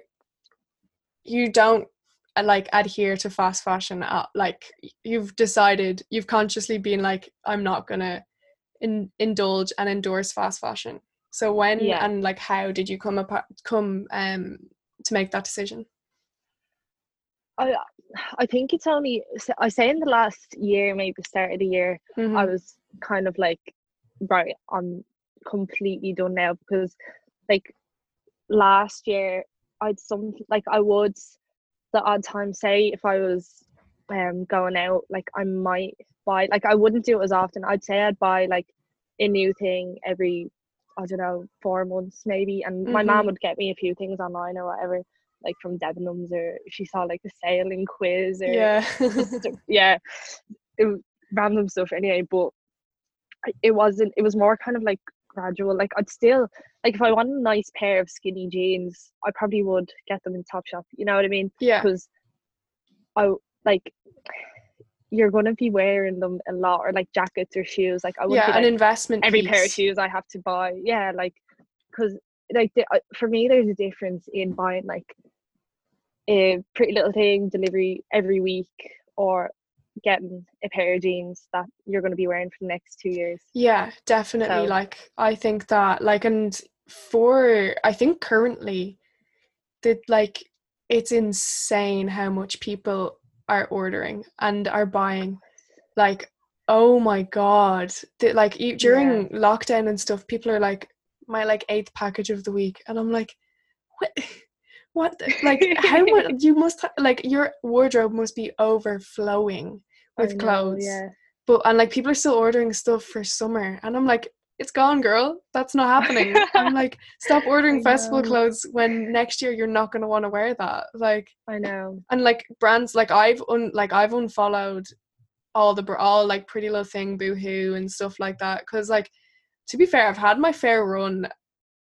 you don't uh, like adhere to fast fashion uh, like you've decided you've consciously been like i'm not gonna in, indulge and endorse fast fashion so when Yeah. and like how did you come apart come um to make that decision I I think it's only I say in the last year, maybe the start of the year, I Mhm. was kind of like, right, I'm completely done now because like last year I'd some like I would the odd time say if I was um going out, like I might buy like I wouldn't do it as often. I'd say I'd buy like a new thing every I don't know, four months maybe. And my Mhm. mom would get me a few things online or whatever, like from Debenhams or she saw like the sale in quiz or yeah just, yeah, it random stuff anyway. But it wasn't. It was more kind of like gradual. Like I'd still like if I wanted a nice pair of skinny jeans, I probably would get them in Topshop. You know what I mean? yeah Because I like you're gonna be wearing them a lot, or like jackets or shoes. Like I would yeah be an like, investment every pair of shoes I have to buy. Yeah, like because like the, uh, for me, there's a difference in buying like a pretty little thing delivery every week or getting a pair of jeans that you're going to be wearing for the next two years. Yeah, definitely. So- Like I think that like and for I think currently that like it's insane how much people are ordering and are buying. Like oh my god. Like during lockdown and stuff people are like my like eighth package of the week and I'm like what what the- like how much you must ha- like your wardrobe must be overflowing with know, clothes Yeah. but and like people are still ordering stuff for summer and i'm like it's gone girl that's not happening i'm like stop ordering festival clothes when next year you're not going to want to wear that like I know. and like brands like i've un like i've unfollowed all the all like Pretty Little Thing, Boohoo, and stuff like that. Because like, to be fair, I've had my fair run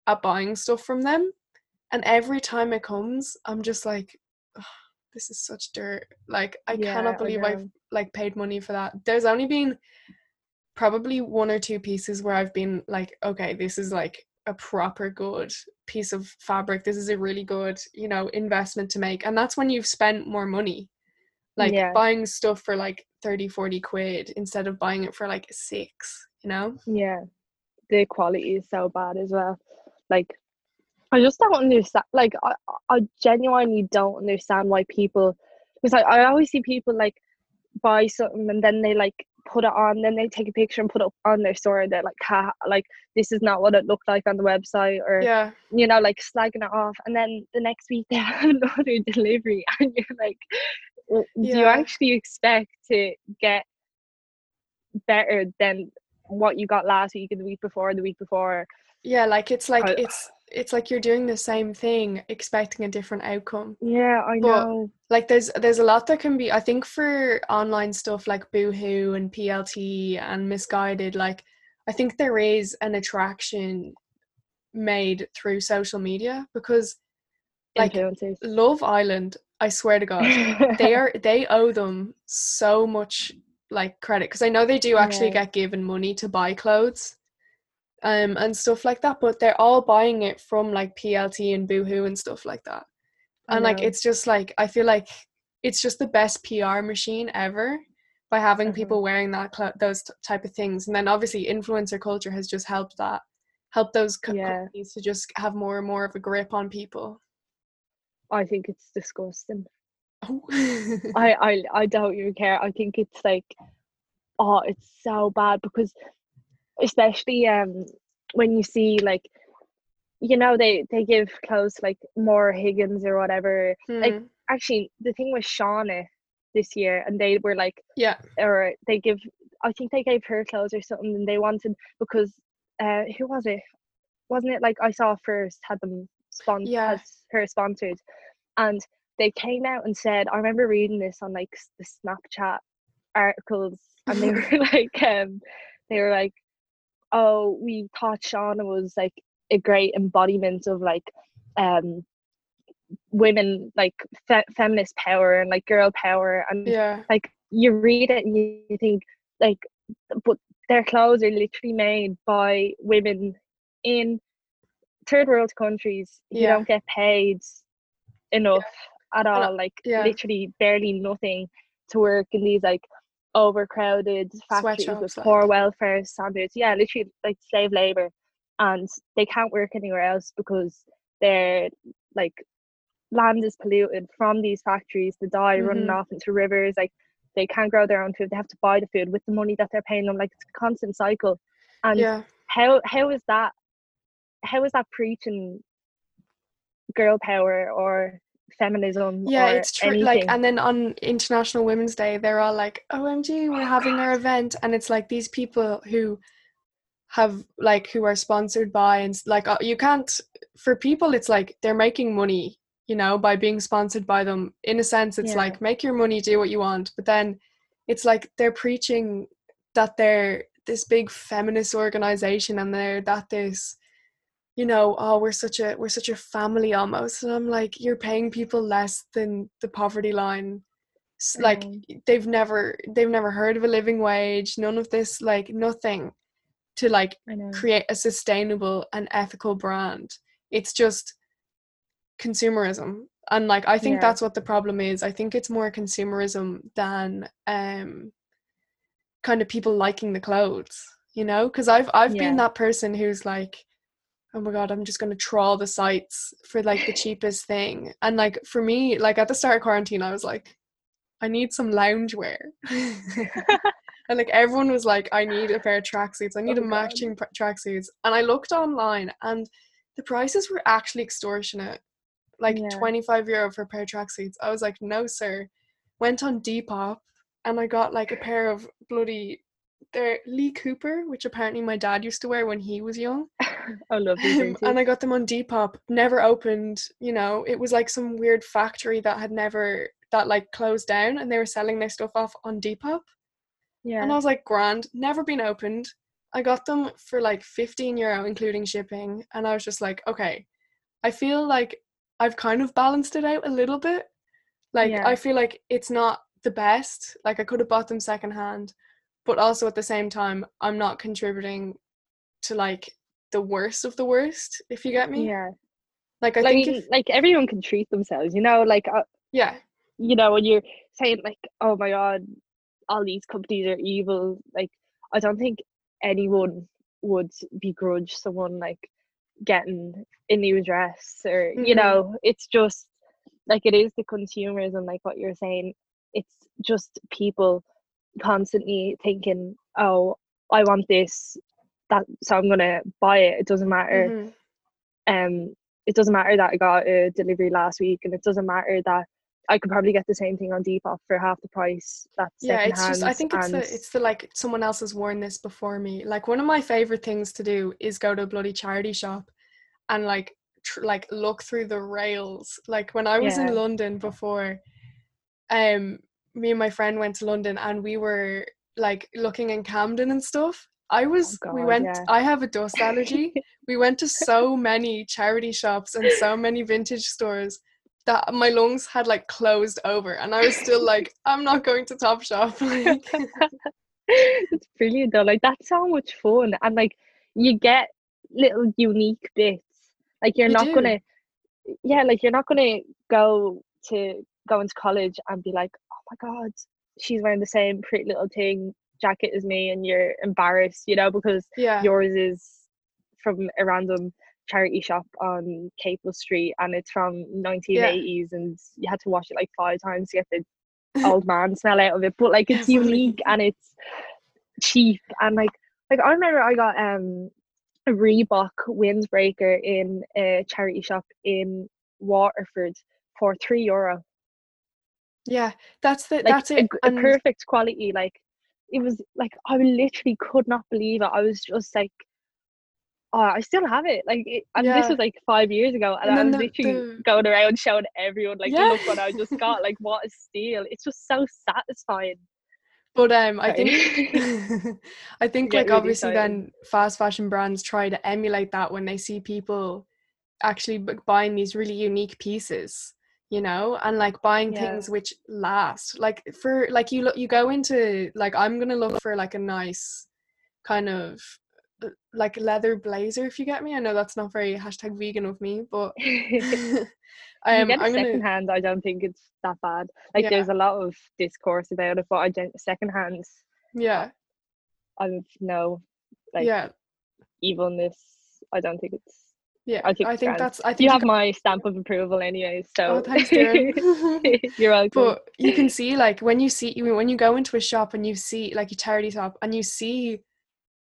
at buying stuff from them, and every time it comes, I'm just like, this is such dirt. Like, I Yeah, cannot believe I've like paid money for that. There's only been probably one or two pieces where I've been like, okay, this is like a proper good piece of fabric. This is a really good, you know, investment to make. And that's when you've spent more money. Like Yeah. buying stuff for like 30, 40 quid instead of buying it for like six, you know? Yeah, the quality is so bad as well. Like, I just don't understand. Like, I, I genuinely don't understand why people, because I, I always see people like buy something and then they like put it on, then they take a picture and put it up on their store. They're like, ha, like this is not what it looked like on the website, or Yeah. you know, like slagging it off. And then the next week they have another delivery, and you're like, "W- do you actually expect to get better than what you got last week and the week before, the week before? Yeah, like it's like I- it's it's like you're doing the same thing expecting a different outcome. Yeah, I But- know. like there's there's a lot that can be i think for online stuff like boohoo and plt and Missguided like i think there is an attraction made through social media because like love island i swear to god they are they owe them so much like credit because i know they do actually Yeah. get given money to buy clothes um and stuff like that but they're all buying it from like plt and boohoo and stuff like that and like it's just like i feel like it's just the best pr machine ever by having Uh-huh. people wearing that cl- those t- type of things and then obviously influencer culture has just helped that help those co- Yeah. companies to just have more and more of a grip on people I think it's disgusting. oh. I, I I don't even care. I think it's like oh, it's so bad because especially um when you see like you know they they give clothes like Maura Higgins or whatever. like, Hmm. Actually, the thing with Shaughna this year, and they were like, yeah or they give. I think they gave her clothes or something, and they wanted because uh who was it? Wasn't it like I saw first had them spon Yeah. her sponsored, and they came out and said I remember reading this on like the Snapchat articles, and they were like um they were like oh we thought Shaughna was like a great embodiment of like um women like fe- feminist power and like girl power and yeah like you read it and you, you think like but their clothes are literally made by women in third world countries Yeah. don't get paid enough at uh, all like yeah. literally barely nothing to work in these like overcrowded factories with Sweatshops, like. poor welfare standards yeah literally like slave labor and they can't work anywhere else because their like land is polluted from these factories the dye running Mhm. off into rivers like they can't grow their own food they have to buy the food with the money that they're paying them like it's a constant cycle and yeah how how is that how is that preaching girl power or feminism yeah it's true like and then on international women's day they're all like omg we're Oh, having our event and it's like these people who have like who are sponsored by and like uh, you can't for people it's like they're making money you know by being sponsored by them in a sense it's Yeah. like make your money do what you want but then it's like they're preaching that they're this big feminist organization and they're that this you know oh we're such a we're such a family almost and i'm like you're paying people less than the poverty line. Like know. they've never they've never heard of a living wage none of this like nothing to like create a sustainable and ethical brand. It's just consumerism and like i think Yeah. that's what the problem is. I think it's more consumerism than um kind of people liking the clothes you know? Because i've i've been that person who's like oh my god i'm just going to trawl the sites for like the cheapest thing. And like for me like at the start of quarantine i was like i need some loungewear. And like everyone was like i need a pair of tracksuits. I need Oh a matching pr- tracksuits. And i looked online and the prices were actually extortionate. Like Yeah. 25 euro for a pair of tracksuits. I was like no sir. Went on depop and i got like a pair of bloody they're lee cooper which apparently my dad used to wear when he was young I love these um, and I got them on Depop. Never opened. You know, it was like some weird factory that had never that like closed down, and they were selling their stuff off on Depop. Yeah. And I was like, grand, never been opened. I got them for like 15 euro, including shipping. And I was just like, okay, I feel like I've kind of balanced it out a little bit. Like, Yeah. I feel like it's not the best. Like, I could have bought them secondhand, but also at the same time, I'm not contributing to like the worst of the worst, if you get me. yeah. Like, I like, think if, like everyone can treat themselves, you know, like uh, yeah, you know, when you're saying like, oh my god, all these companies are evil, like I don't think anyone would begrudge someone like getting a new dress or you Mhm. know, it's just like it is the consumers and like what you're saying, it's just people constantly thinking, Oh, I want this that so I'm gonna buy it. It doesn't matter mhm, um it doesn't matter that I got a delivery last week and it doesn't matter that I could probably get the same thing on Depop for half the price that's yeah, it's just I think it's the it's the like someone else has worn this before me. Like one of my favorite things to do is go to a bloody charity shop and like tr- like look through the rails. Like when I was Yeah. in London before, um, me and my friend went to London and we were like looking in Camden and stuff. I was oh we God, went yeah. I have a dust allergy. we went to so many charity shops and so many vintage stores that my lungs had like closed over and I was still like, I'm not going to Topshop. Like it's brilliant though like that's so much fun and like you get little unique bits like you're You not do. gonna yeah like you're not gonna go to go into college and be like oh my god she's wearing the same pretty little thing jacket as me and you're embarrassed you know because yeah. yours is from a random charity shop on Capel Street and it's from 1980s and you had to wash it like five times to get the old man smell out of it but like it's unique and it's cheap and like like I remember I got um a Reebok windbreaker in a charity shop in Waterford for three euro Yeah. That's the like that's a, a perfect quality like it was like I literally could not believe it I was just like oh I still have it like it, and this was like five years ago and, And I was the- literally the- going around showing everyone like Yeah. look what I just got like what a steal it's just so satisfying but um I think I think like really obviously excited. then fast fashion brands try to emulate that when they see people actually buying these really unique pieces you know and like buying Yeah. things which last. Like for like you look you go into like i'm gonna look for like a nice kind of uh, like leather blazer if you get me. I know that's not very hashtag vegan of me but you um get a i'm gonna secondhand I don't think it's that bad. Like Yeah. there's a lot of discourse about it but I don't secondhands yeah. I have no like yeah. evilness I don't think it's yeah I think i think that's i think you you have my stamp of approval anyway so oh thanks you're welcome. But you can see like when you see when you go into a shop and you see like a charity shop and you see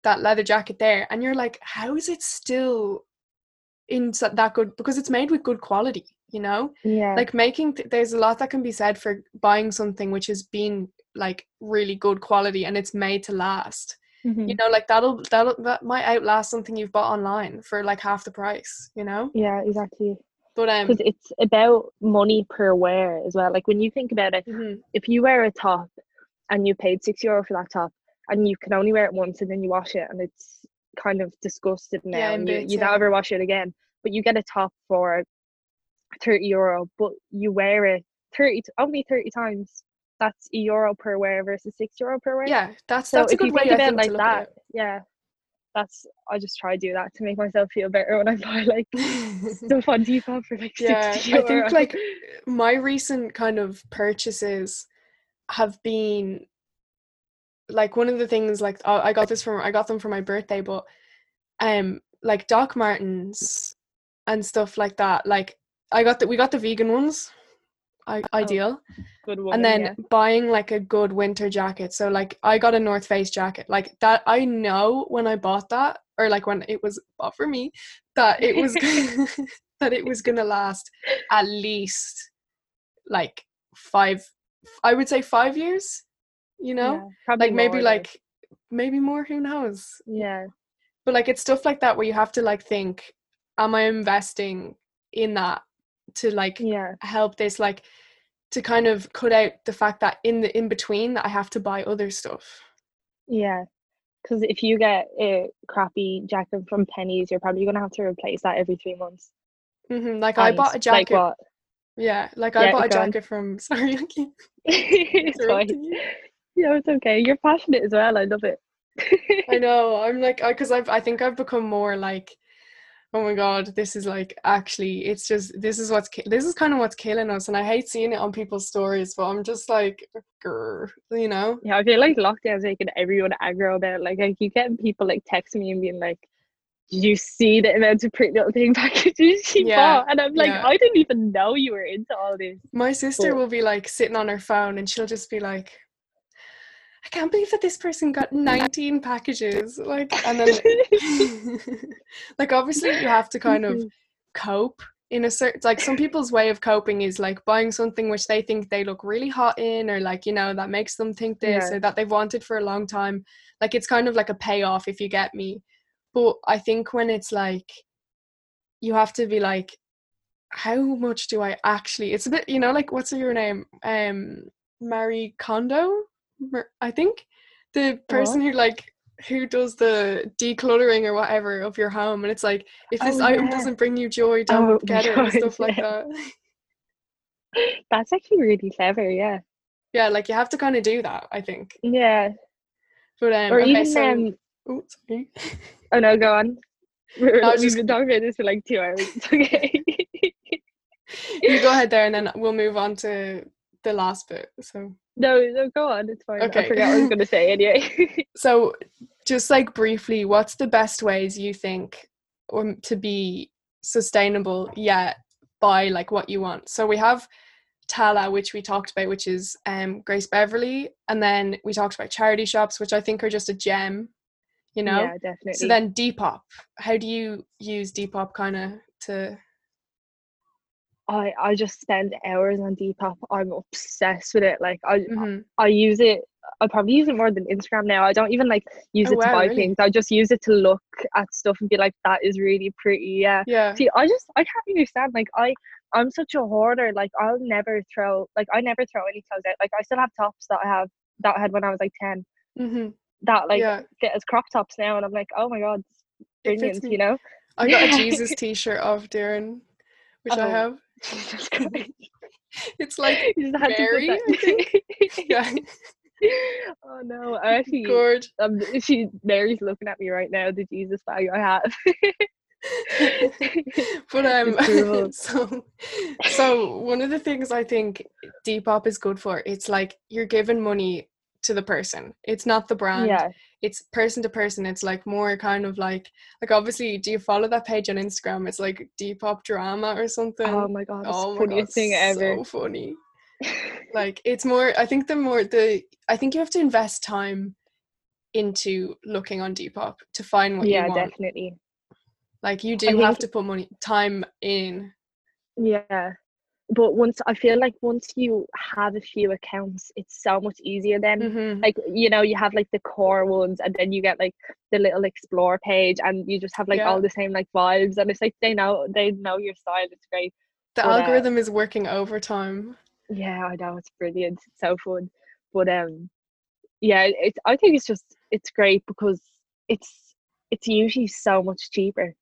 that leather jacket there and you're like how is it still in that good? Because it's made with good quality you know? Yeah. Like making th- there's a lot that can be said for buying something which has been like really good quality and it's made to last Mhm. you know like that'll that'll that might outlast something you've bought online for like half the price you know? Yeah exactly. But um because it's about money per wear as well. Like when you think about it mhm, if you wear a top and you paid six euro for that top and you can only wear it once and then you wash it and it's kind of disgusted now Yeah, and you, bits, you don't yeah. ever wash it again but you get a top for 30 euro but you wear it 30 only 30 times that's a euro per wear versus six euro per wear. Yeah that's so that's a if you good way think about it like that. at yeah. That's i just try to do that to make myself feel better when i buy like it stuff on Depop for like Yeah, 60 I think like my recent kind of purchases have been like one of the things like oh, I got this from I got them for my birthday, but um like Doc Martens and stuff like that. Like I got that we got the vegan ones, I, ideal, good woman, and then yeah. buying like a good winter jacket. So like I got a North Face jacket, like that. I know when I bought that, or like when it was bought for me, that it was that it was gonna last at least like five. I would say five years. You know, Yeah, like maybe like maybe more. Who knows? yeah, But like it's stuff like that where you have to like think, am I investing in that to like yeah, help this like to kind of cut out the fact that in the in between that I have to buy other stuff. Yeah. Because if you get a crappy jacket from Pennies, you're probably gonna have to replace that every three months. hmm Like I bought a jacket. like jacket. what? yeah, like I bought a go on. jacket from. Sorry, I keep. Yeah, it's okay. You're passionate as well. I love it. I know. I'm like, because I've, I think I've become more like, oh my god, this is like actually, it's just this is what's this is kind of what's killing us, and I hate seeing it on people's stories, but I'm just like, grr, you know. Yeah, I feel like lockdown's making everyone aggro about. Like I keep getting people like texting me and being like, Did you see the amount of pretty little thing packages she Yeah, bought? And I'm like, yeah. I didn't even know you were into all this. My sister But- will be like sitting on her phone, and she'll just be like. I can't believe that this person got 19 packages. Like, and then, like, obviously, you have to kind of cope in a certain like some people's way of coping is like buying something which they think they look really hot in or like you know that makes them think this Yeah. or that they've wanted for a long time. Like it's kind of like a payoff if you get me. But i think when it's like you have to be like how much do i actually it's a bit you know like what's your name? Um marie kondo? Mer- i think the person who like who does the decluttering or whatever of your home and it's like if this Oh, item yeah. doesn't bring you joy don't Oh, get it and stuff like that That's actually really clever, yeah. yeah like you have to kind of do that i think Yeah. but um or okay, even so, um oh, sorry. oh no, go on. We're, No, we've just- been talking about this for like two hours. Okay. you go ahead there and then we'll move on to the last bit so no, no, go on, it's fine. Okay. I forgot what I was gonna say anyway. so just like briefly what's the best ways you think or to be sustainable yet buy like what you want so we have Tala which we talked about which is um Grace Beverley and then we talked about charity shops which I think are just a gem you know Yeah, definitely. so then Depop how do you use Depop kind of to I I just spend hours on Depop. I'm obsessed with it. Like I Mhm. I use it. I probably use it more than Instagram now. I don't even like use Oh, it to buy really? things. I just use it to look at stuff and be like, that is really pretty. Yeah. yeah See, I just I can't understand. Like I I'm such a hoarder. Like I'll never throw like I never throw any clothes out. Like I still have tops that I have that I had when I was like ten. hmm That like yeah get as crop tops now, and I'm like, oh my god, brilliant. You know. I got a Jesus t-shirt of Doireann which I Oh. have Jesus Christ. it's like You just had Mary, yeah. Oh no, I actually good. um she Mary's looking at me right now, the Jesus bag I have. but um so so one of the things i think depop is good for it's like you're giving money to the person it's not the brand yeah. it's person to person it's like more kind of like like obviously do you follow that page on instagram it's like depop drama or something Oh my god, it's Oh my funniest thing God, ever. so funny like it's more i think the more the i think you have to invest time into looking on depop to find what yeah, you want Yeah, definitely. like you I do have think- to put money time in Yeah. But once I feel like once you have a few accounts, it's so much easier then. Mhm. Like, you know, you have like the core ones and then you get like the little explore page and you just have like Yeah. all the same like vibes and it's like they know they know your style. It's great. the but, uh, algorithm is working overtime Yeah, I know it's brilliant. It's so fun. But um yeah, it's I think it's just it's great because it's it's usually so much cheaper.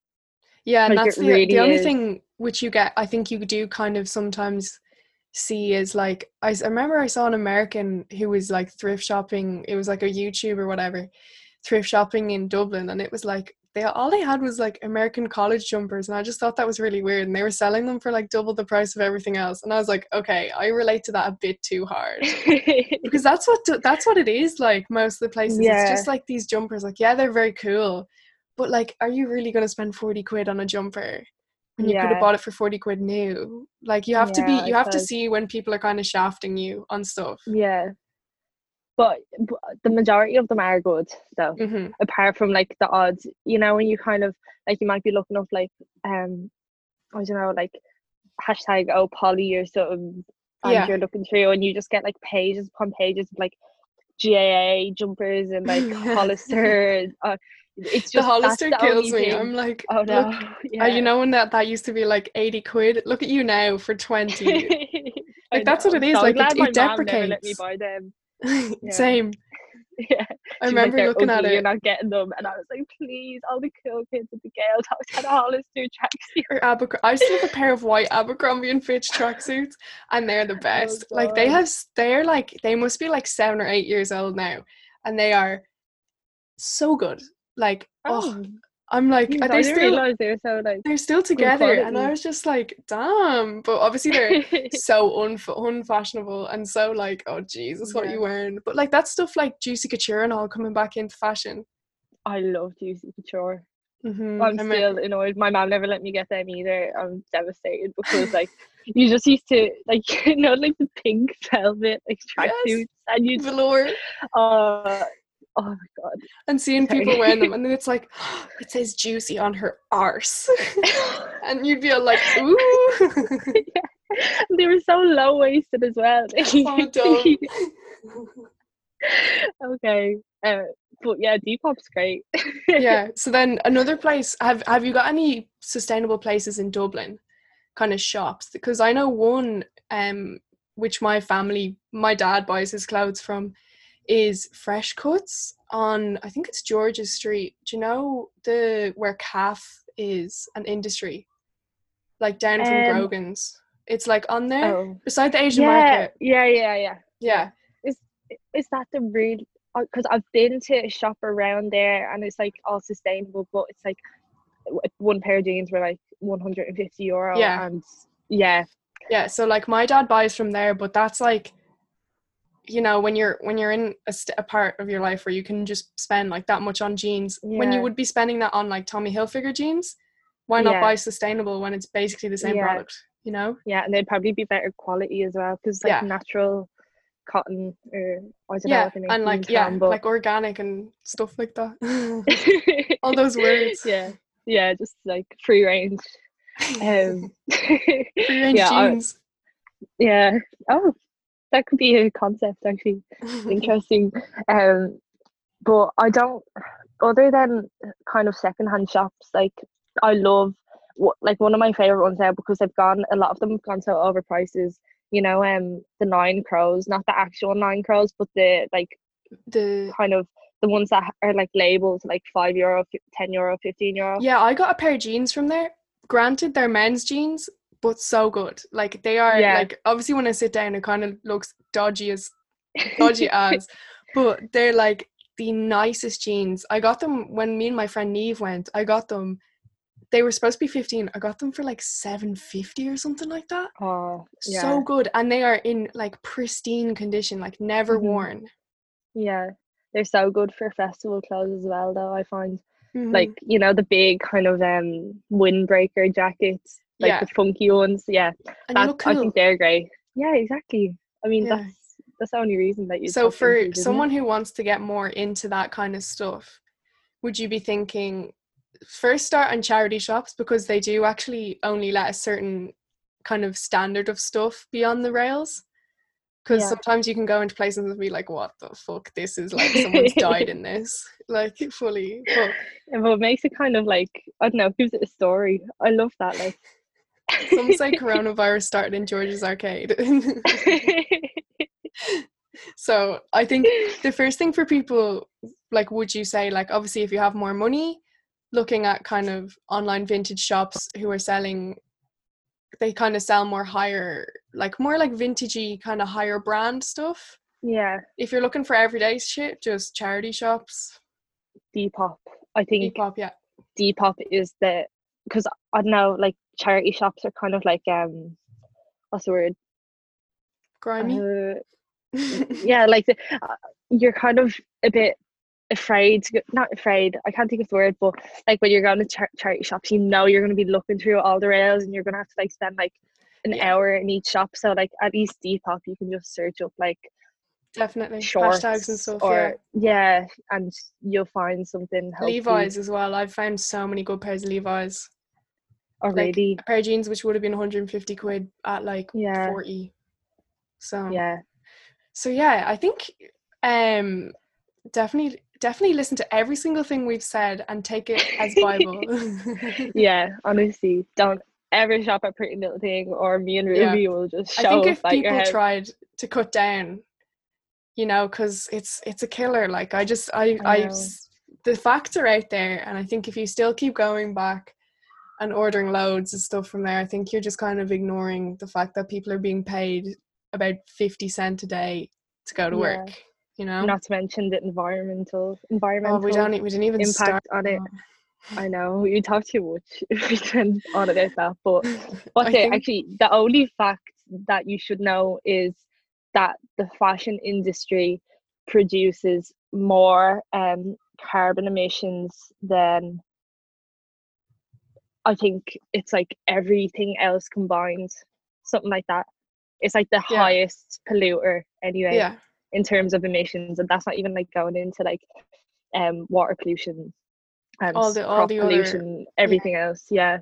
Yeah and Like, that's the, really the only is. thing which you get i think you do kind of sometimes see is like I remember i saw an american who was like thrift shopping it was like a youtube or whatever thrift shopping in dublin and it was like they all they had was like american college jumpers and i just thought that was really weird and they were selling them for like double the price of everything else and i was like okay i relate to that a bit too hard because that's what that's what it is like most of the places it's just like these jumpers like yeah they're very cool but like are you really going to spend 40 quid on a jumper when you could have bought it for 40 quid new like you have to be Yeah, I you have to see when people are kind of shafting you on stuff yeah. But, but the majority of them are good though. hmm Apart from like the odds, you know, when you kind of like you might be looking up like um I don't know, like hashtag oh Polly or something and Yeah. you're looking through and you just get like pages upon pages of like GAA jumpers and like Yeah. Hollister. Uh, it's the just hollister the kills me thing. i'm like oh no, look yeah. uh, you know when that that used to be like 80 quid look at you now for 20 Like, that's what it is, so like, it- glad it never let me buy them. Yeah. same Yeah. I like, remember "They're looking at it. You're not getting them, and I was like, please, all the cool kids at the Gales House had a Hollister tracksuit. or Abercrombie. I still have a pair of white Abercrombie and Fitch tracksuits, and they're the best. like they Oh have, they're like they must be like seven or eight years old now, and they are so good. Like oh, I'm like jeez, they still realize they were so like. they're still together, and I was just like damn. But obviously they're so unf- unfashionable and so like oh Jesus, what Yeah. you wearing? But like that stuff like Juicy Couture and all coming back into fashion. I love Juicy Couture. Mm-hmm. I'm still annoyed. My mom never let me get them either. I'm devastated because like you just used to like you know like the pink velvet like Yes. tracksuits and you velour. uh oh my god. and seeing Sorry. people wearing them, and then it's like, it says juicy on her arse, and you'd be like, ooh, they were so low waisted as well. oh dumb. okay. Uh, but yeah, Depop's great. yeah. So then another place. Have Have you got any sustainable places in Dublin, kind of shops? Because I know one, um, which my family, my dad buys his clothes from, is Fresh Cuts on. I think it's George's Street. Do you know the where Calf is an industry, like down from Um, Grogan's. It's like on there Oh. beside the Asian Yeah, market. yeah, yeah, yeah. Yeah. Is is that the real? Because I've been to a shop around there, and it's like all sustainable, but it's like one pair of jeans were like 150 euro. Yeah. and yeah, Yeah, so like my dad buys from there, but that's like you know, when you're when you're in a, st- a part of your life where you can just spend like that much on jeans, when you would be spending that on like Tommy Hilfiger jeans, why not Yeah. buy sustainable when it's basically the same Yeah. product, you know? yeah, and they'd probably be better quality as well because like Yeah. natural cotton or I don't know Yeah, what they and like yeah, from, but like organic and stuff like that. all those words. yeah, yeah, just like free range. Um, Free range yeah, I- jeans. yeah. Oh, that could be a concept actually. interesting. Um, but I don't. Other than kind of secondhand shops, like I love what like one of my favorite ones now because they've gone. A lot of them have gone so overpriced. Is you know um the Nine Crows, not the actual Nine Crows, but the like the kind of the ones that are like labeled like five euro, ten euro, fifteen euro. Yeah, I got a pair of jeans from there. Granted, they're men's jeans, but so good. Like they are Yeah. like obviously when I sit down, it kind of looks dodgy as dodgy as, but they're like the nicest jeans. I got them when me and my friend Neve went. I got them. They were supposed to be fifteen. I got them for like seven fifty or something like that. Oh, yeah. So good, and they are in like pristine condition, like never Mhm. worn. yeah. They're so good for festival clothes as well, though. I find. Mhm. like you know the big kind of um windbreaker jackets like Yeah. the funky ones yeah and you that's, look i think they're great yeah exactly i mean Yeah. that's that's the only reason that you So for someone who wants to get more into that kind of stuff, would you be thinking first start on charity shops because they do actually only let a certain kind of standard of stuff be on the rails? Because Yeah. sometimes you can go into places and be like, "What the fuck? This is like someone's died in this." Like fully. But but it makes it kind of like i don't know gives it a story i love that like some say coronavirus started in George's arcade. so I think the first thing for people like would you say like obviously if you have more money looking at kind of online vintage shops who are selling they kind of sell more higher like more like vintagey kind of higher brand stuff? Yeah. If you're looking for everyday shit just charity shops. Depop i think. Depop yeah. Depop is the because i don't know like charity shops are kind of like um what's the word? Grimy? Uh, yeah like the, uh, you're kind of a bit afraid go, not afraid i can't think of the word but like when you're going to char- charity shops you know you're going to be looking through all the rails and you're going to have to like spend like an Yeah. hour in each shop so like at least depop you can just search up like definitely. shorts hashtags and stuff or yeah. and you'll find something yeah levi's as well. I've found so many good pairs of levi's already. a pair of jeans which would have been 150 quid at like Yeah. 40 so yeah. so yeah i think um definitely definitely listen to every single thing we've said and take it as bible. Yeah honestly don't ever shop at pretty little thing or me and Yeah. ruby will just i think if people tried to cut down you know because it's it's a killer like i just i I i, the facts are out there and i think if you still keep going back and ordering loads of stuff from there i think you're just kind of ignoring the fact that people are being paid about 50 cent a day to go to Yeah. work you know Not to mention the environmental oh environmental we don't we didn't even start impact on it. I know you talk too much if we spend on about that, but. What's it? think- Actually, the only fact that you should know is that the fashion industry produces more um, carbon emissions than I think it's like everything else combined, something like that. It's like the Yeah. highest polluter anyway yeah in terms of emissions, and that's not even like going into like um water pollution and All the- all the other- pollution, everything else. Yeah,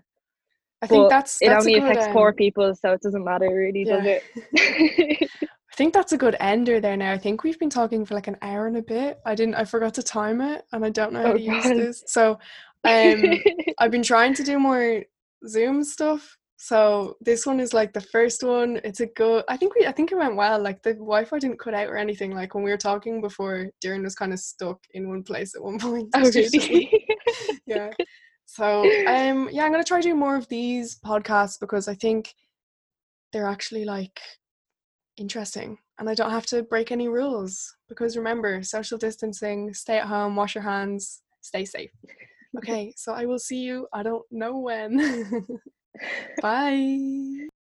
i think but that's it only good, affects poor um, people, so it doesn't matter really, does it? I think that's a good ender there now. I think we've been talking for like an hour and a bit. I didn't I forgot to time it and I don't know how Oh, to use God. this. So um I've been trying to do more Zoom stuff. So this one is like the first one. It's a good I think we I think it went well. Like the Wi-Fi didn't cut out or anything. Like when we were talking before, Doireann was kind of stuck in one place at one point. oh, She was just like- really? yeah. So um yeah, I'm gonna try to do more of these podcasts because I think they're actually like interesting and I don't have to break any rules because remember social distancing, stay at home, wash your hands, stay safe. Okay, so I will see you I don't know when. Bye.